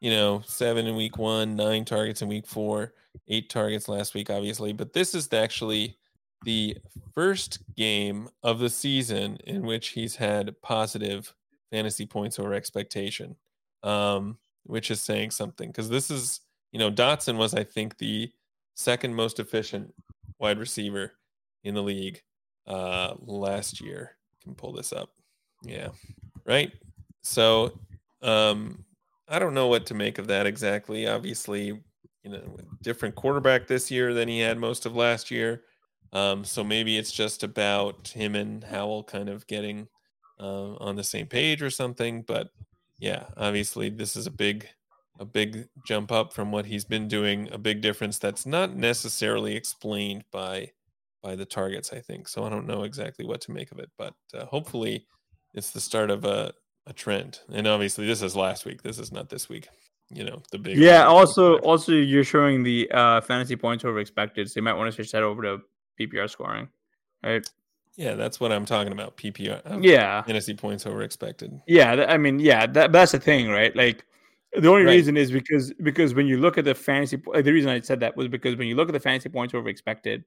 you know, seven in week one, nine targets in week four, eight targets last week, obviously. But this is actually the first game of the season in which he's had positive fantasy points over expectation, um, which is saying something because this is, you know, Dotson was, I think, the second most efficient wide receiver in the league uh, last year can pull this up. Yeah. Right. So um I don't know what to make of that exactly. Obviously, you know, different quarterback this year than he had most of last year. Um, so maybe it's just about him and Howell kind of getting uh, on the same page or something. But yeah, obviously this is a big a big jump up from what he's been doing, a big difference that's not necessarily explained by by the targets, I think. So I don't know exactly what to make of it, but uh, hopefully it's the start of a, a trend. And obviously this is last week. This is not this week. You know, the big Yeah. Also, also you're showing the uh, fantasy points over expected, so you might want to switch that over to PPR scoring, right? Yeah, that's what I'm talking about. PPR. uh, Yeah. Fantasy points over expected. Yeah, I mean, yeah, that, that's the thing, right? Like, the only Right. reason is because because when you look at the fantasy, the reason I said that was because when you look at the fantasy points over expected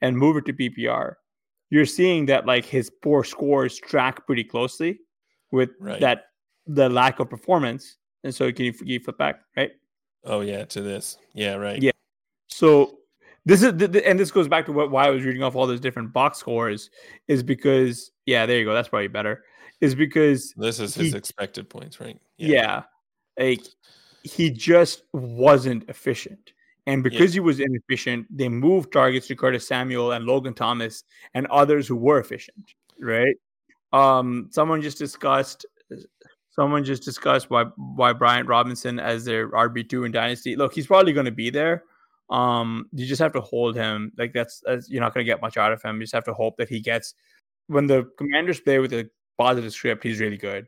and move it to PPR, you're seeing that like his poor scores track pretty closely with Right. that the lack of performance. And so can you, can you flip back, right? Oh yeah, to this. Yeah, right. Yeah. So this is the, the, and this goes back to what why I was reading off all those different box scores is because yeah, there you go. That's probably better. Is because this is his expected points, right? Yeah. yeah. Like he just wasn't efficient. And because yeah. he was inefficient, they moved targets to Curtis Samuel and Logan Thomas and others who were efficient, right? Um, someone just discussed someone just discussed why why Brian Robinson as their RB two in Dynasty. Look, he's probably going to be there. Um, you just have to hold him. Like that's, that's you're not going to get much out of him. You just have to hope that he gets when the Commanders play with a positive script. He's really good.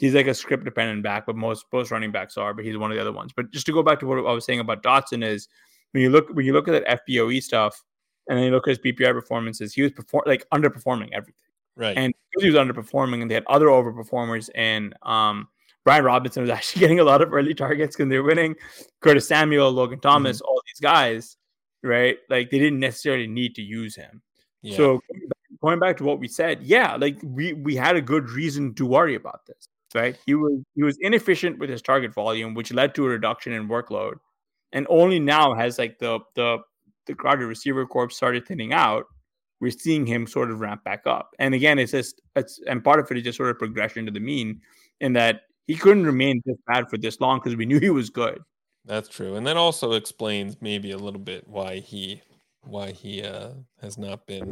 He's like a script dependent back, but most most running backs are. But he's one of the other ones. But just to go back to what I was saying about Dotson is when you look when you look at that FPOE stuff and then you look at his PPR performances, he was perform like underperforming everything. Right. And he was underperforming, and they had other overperformers. And um, Brian Robinson was [laughs] actually getting a lot of early targets because they're winning. Curtis Samuel, Logan Thomas, mm-hmm. all these guys, right? Like they didn't necessarily need to use him. Yeah. So going back to what we said, yeah, like we we had a good reason to worry about this, right? He was he was inefficient with his target volume, which led to a reduction in workload, and only now has like the the the crowded receiver corps started thinning out we're seeing him sort of ramp back up. And again, it's just it's and part of it is just sort of progression to the mean in that he couldn't remain this bad for this long because we knew he was good. That's true, and that also explains maybe a little bit why he why he uh, has not been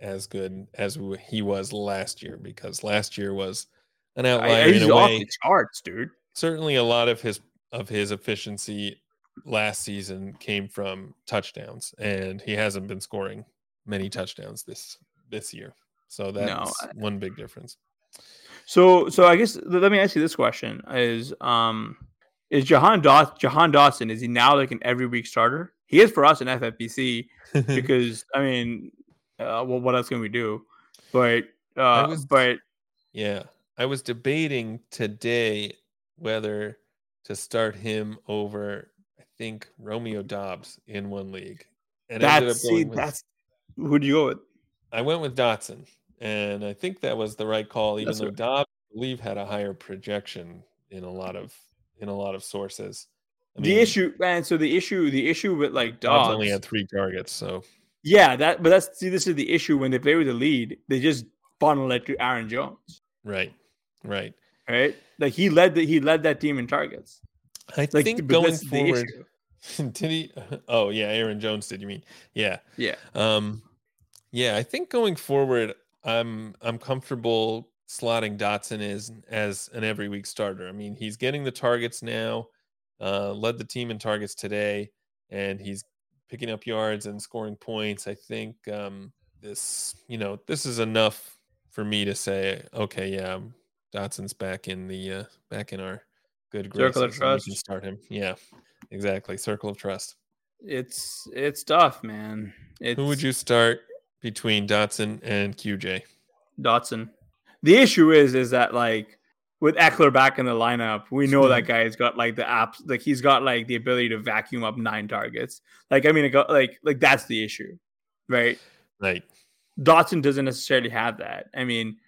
as good as he was last year because last year was an outlier I, in a way. charts, dude. Certainly, a lot of his of his efficiency last season came from touchdowns, and he hasn't been scoring many touchdowns this this year. So that's no, I, one big difference. So so I guess let me ask you this question: Is um is Jahan Dot Jahan Dotson is he now like an every week starter? He is for us in FFPC [laughs] because I mean, uh, well, what else can we do? But uh, was, but yeah, I was debating today whether to start him over. I think Romeo Doubs in one league, and that's see, with, that's who do you go with? I went with Dotson, and I think that was the right call, even That's though right. Doubs, I believe, had a higher projection in a lot of in a lot of sources. I mean, the issue, and So the issue, the issue with like Doubs, Doubs only had three targets. So yeah, that. But that's see, this is the issue when they play with the lead, they just funnel it to Aaron Jones. Right, right, right. Like he led the he led that team in targets. I like, think going forward. [laughs] did he? [laughs] Oh yeah, Aaron Jones. Did you mean? Yeah, yeah. Um, yeah. I think going forward, I'm I'm comfortable slotting Dotson as as an every week starter. I mean, he's getting the targets now. Uh, led the team in targets today, and he's picking up yards and scoring points. I think um, this, you know, this is enough for me to say, okay, yeah, Dotson's back in the uh, back in our good graces. Circle of trust. We can start him. Yeah, exactly. Circle of trust. It's it's tough, man. It's... Who would you start between Dotson and QJ? Dotson. The issue is is that like with Ekeler back in the lineup, we know that [laughs] guy's got like the apps, like he's got like the ability to vacuum up nine targets. Like I mean, it got, like like that's the issue, right? Right. Dotson doesn't necessarily have that. I mean,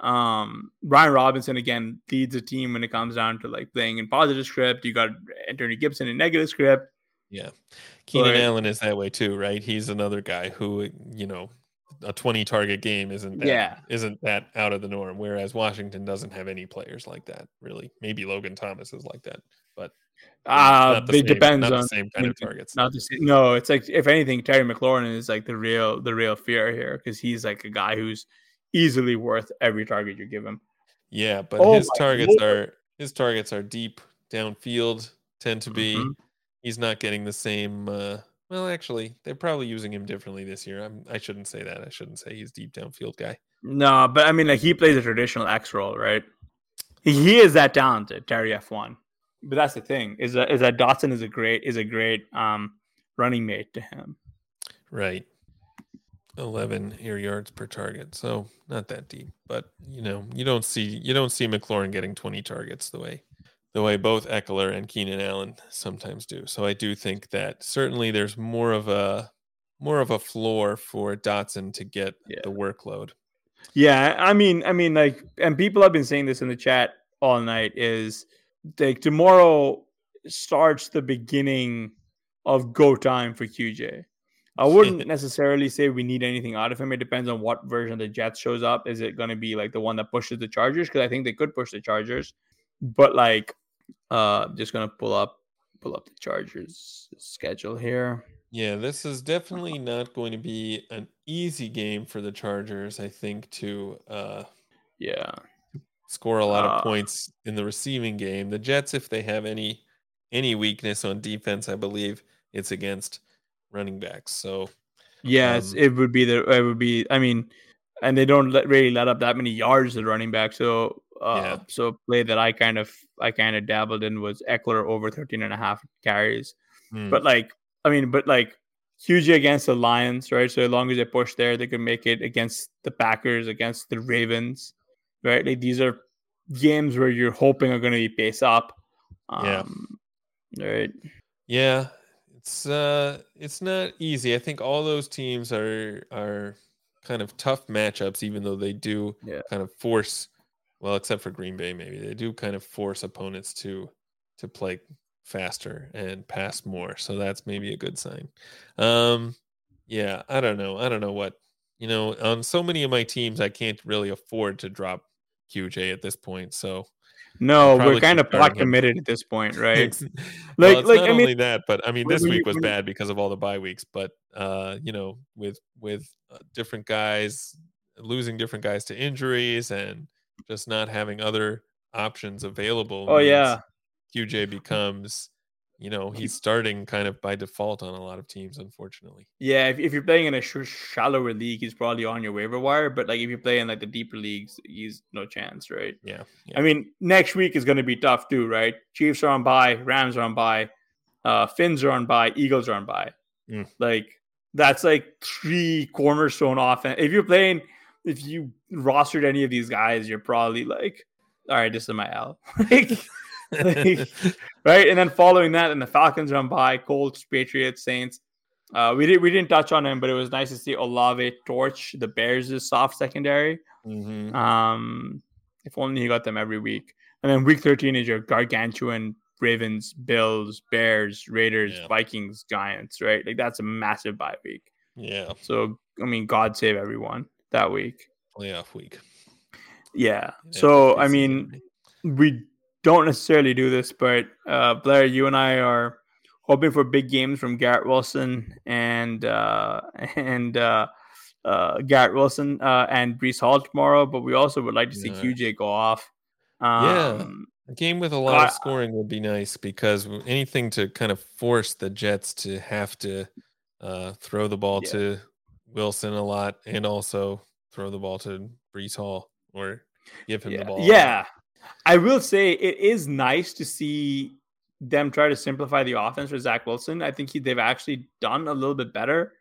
um, Brian Robinson again leads a team when it comes down to like playing in positive script. You got Antonio Gibson in negative script. Yeah. Keenan but, Allen is that way too, right? He's another guy who, you know, a 20 target game isn't that, yeah. isn't that out of the norm. Whereas Washington doesn't have any players like that, really. Maybe Logan Thomas is like that, but uh, it same, depends on the same kind of targets. Not the same. No, it's like if anything, Terry McLaurin is like the real the real fear here because he's like a guy who's easily worth every target you give him. Yeah, but oh his targets are his targets are deep downfield. Tend to be. Mm-hmm. He's not getting the same. Uh, well, actually, they're probably using him differently this year. I'm, I shouldn't say that. I shouldn't say he's deep downfield guy. No, but I mean, like he plays a traditional X role, right? He, he is that talented, Terry F one. But that's the thing is that is that Dotson is a great is a great um running mate to him. Right. 11 air yards per target. So not that deep, but you know, you don't see you don't see McLaurin getting 20 targets the way the way both Ekeler and Keenan Allen sometimes do. So I do think that certainly there's more of a more of a floor for Dotson to get yeah. the workload. Yeah, I mean, I mean, like, and people have been saying this in the chat all night is like tomorrow starts the beginning of go time for QJ. I wouldn't [laughs] necessarily say we need anything out of him. It depends on what version of the Jets shows up. Is it going to be like the one that pushes the Chargers? Because I think they could push the Chargers, but like, uh, just gonna pull up pull up the Chargers schedule here. Yeah, this is definitely not going to be an easy game for the Chargers. I think to uh, yeah, score a lot of Uh, points in the receiving game. The Jets, if they have any any weakness on defense, I believe it's against running backs. So Yes, Um, it would be the it would be. I mean, and they don't let, really let up that many yards to the running back. So, uh, Yeah. so play that I kind of I kind of dabbled in was Ekeler over 13 and a half carries. hmm, But like, I mean, but like hugely against the Lions, right? So as long as they push there, they could make it against the Packers, against the Ravens, right? Like these are games where you're hoping are going to be pace up. Yeah. Um, Right. yeah, it's uh it's not easy. I think all those teams are are kind of tough matchups, even though they do Yeah. kind of force well, except for Green Bay, maybe they do kind of force opponents to to play faster and pass more. So that's maybe a good sign. Um yeah, I don't know. I don't know what you know, on so many of my teams I can't really afford to drop QJ at this point. So No, we're kind of pot committed at this point, [laughs] right? Like- well, like, not I mean, that, but I mean, this week was bad because of all the bye weeks. But uh, you know, with with uh, different guys losing different guys to injuries and just not having other options available. Oh yeah. QJ becomes, you know, he's starting kind of by default on a lot of teams, unfortunately. Yeah, if, if you're playing in a sh- shallower league, he's probably on your waiver wire. But like if you play in like the deeper leagues, he's no chance, right? Yeah, I mean, next week is going to be tough too, right? Chiefs are on by Rams are on by uh, Finns are on by Eagles are on by Mm. Like that's like three cornerstone offense. If you're playing, if you rostered any of these guys, you're probably like, all right, this is my L. [laughs] like, like, [laughs] right? And then following that, and the Falcons run by Colts, Patriots, Saints. Uh, we did we didn't touch on him, but it was nice to see Olave torch the Bears' soft secondary. Mhm. Um, if only he got them every week. And then week 13 is your gargantuan Ravens, Bills, Bears, Raiders, Yeah. Vikings, Giants, right? Like that's a massive bye week. yeah, So I mean, God save everyone that week. playoff week. Yeah. Yeah, So I mean, we don't necessarily do this, but uh, Blair, you and I are hoping for big games from Garrett Wilson and uh, [laughs] and uh, uh, Garrett Wilson uh, and Breece Hall tomorrow. But we also would like to see Yeah. QJ go off. Yeah. Um, A game with a lot of scoring would be nice because anything to kind of force the Jets to have to uh, throw the ball Yeah. to Wilson a lot and also throw the ball to Breece Hall or give him yeah. the ball. yeah. I will say it is nice to see them try to simplify the offense for Zach Wilson. I think he, they've actually done a little bit better.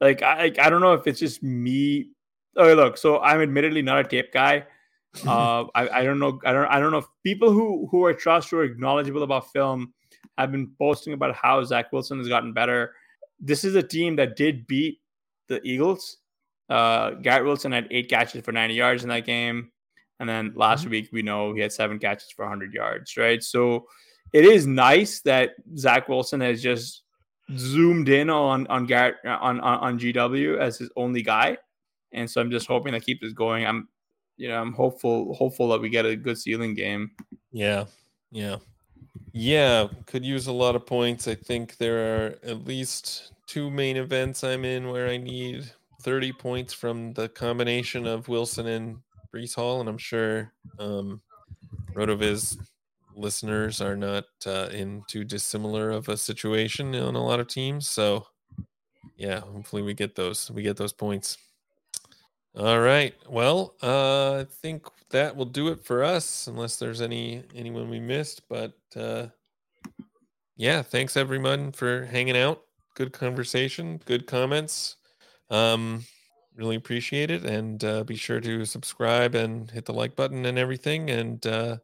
Like I, I don't know if it's just me. Oh, look. So I'm admittedly not a tape guy. [laughs] uh, I, I don't know. I don't. I don't know if people who who are trust who are knowledgeable about film have been posting about how Zach Wilson has gotten better. This is a team that did beat the Eagles. Uh, Garrett Wilson had eight catches for 90 yards in that game, and then last mm-hmm. week we know he had seven catches for 100 yards. Right, so it is nice that Zach Wilson has just zoomed in on on Garrett on on, on GW as his only guy, and so I'm just hoping that keeps this going. I'm you know, I'm hopeful hopeful that we get a good ceiling game. Yeah. Yeah. Yeah. Could use a lot of points. I think there are at least two main events I'm in where I need 30 points from the combination of Wilson and Breece Hall. And I'm sure um, RotoViz listeners are not uh, in too dissimilar of a situation on a lot of teams. So, yeah, hopefully we get those. We get those points. All right. Well, uh, I think that will do it for us, unless there's any anyone we missed. But uh, yeah, thanks everyone for hanging out. Good conversation, good comments. Um, really appreciate it, and uh, be sure to subscribe and hit the like button and everything. And uh,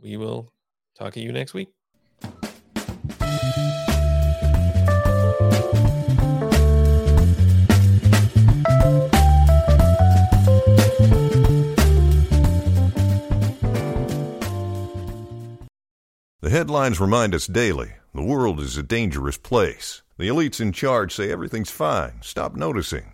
we will talk to you next week. The headlines remind us daily The world is a dangerous place. The elites in charge say everything's fine, stop noticing.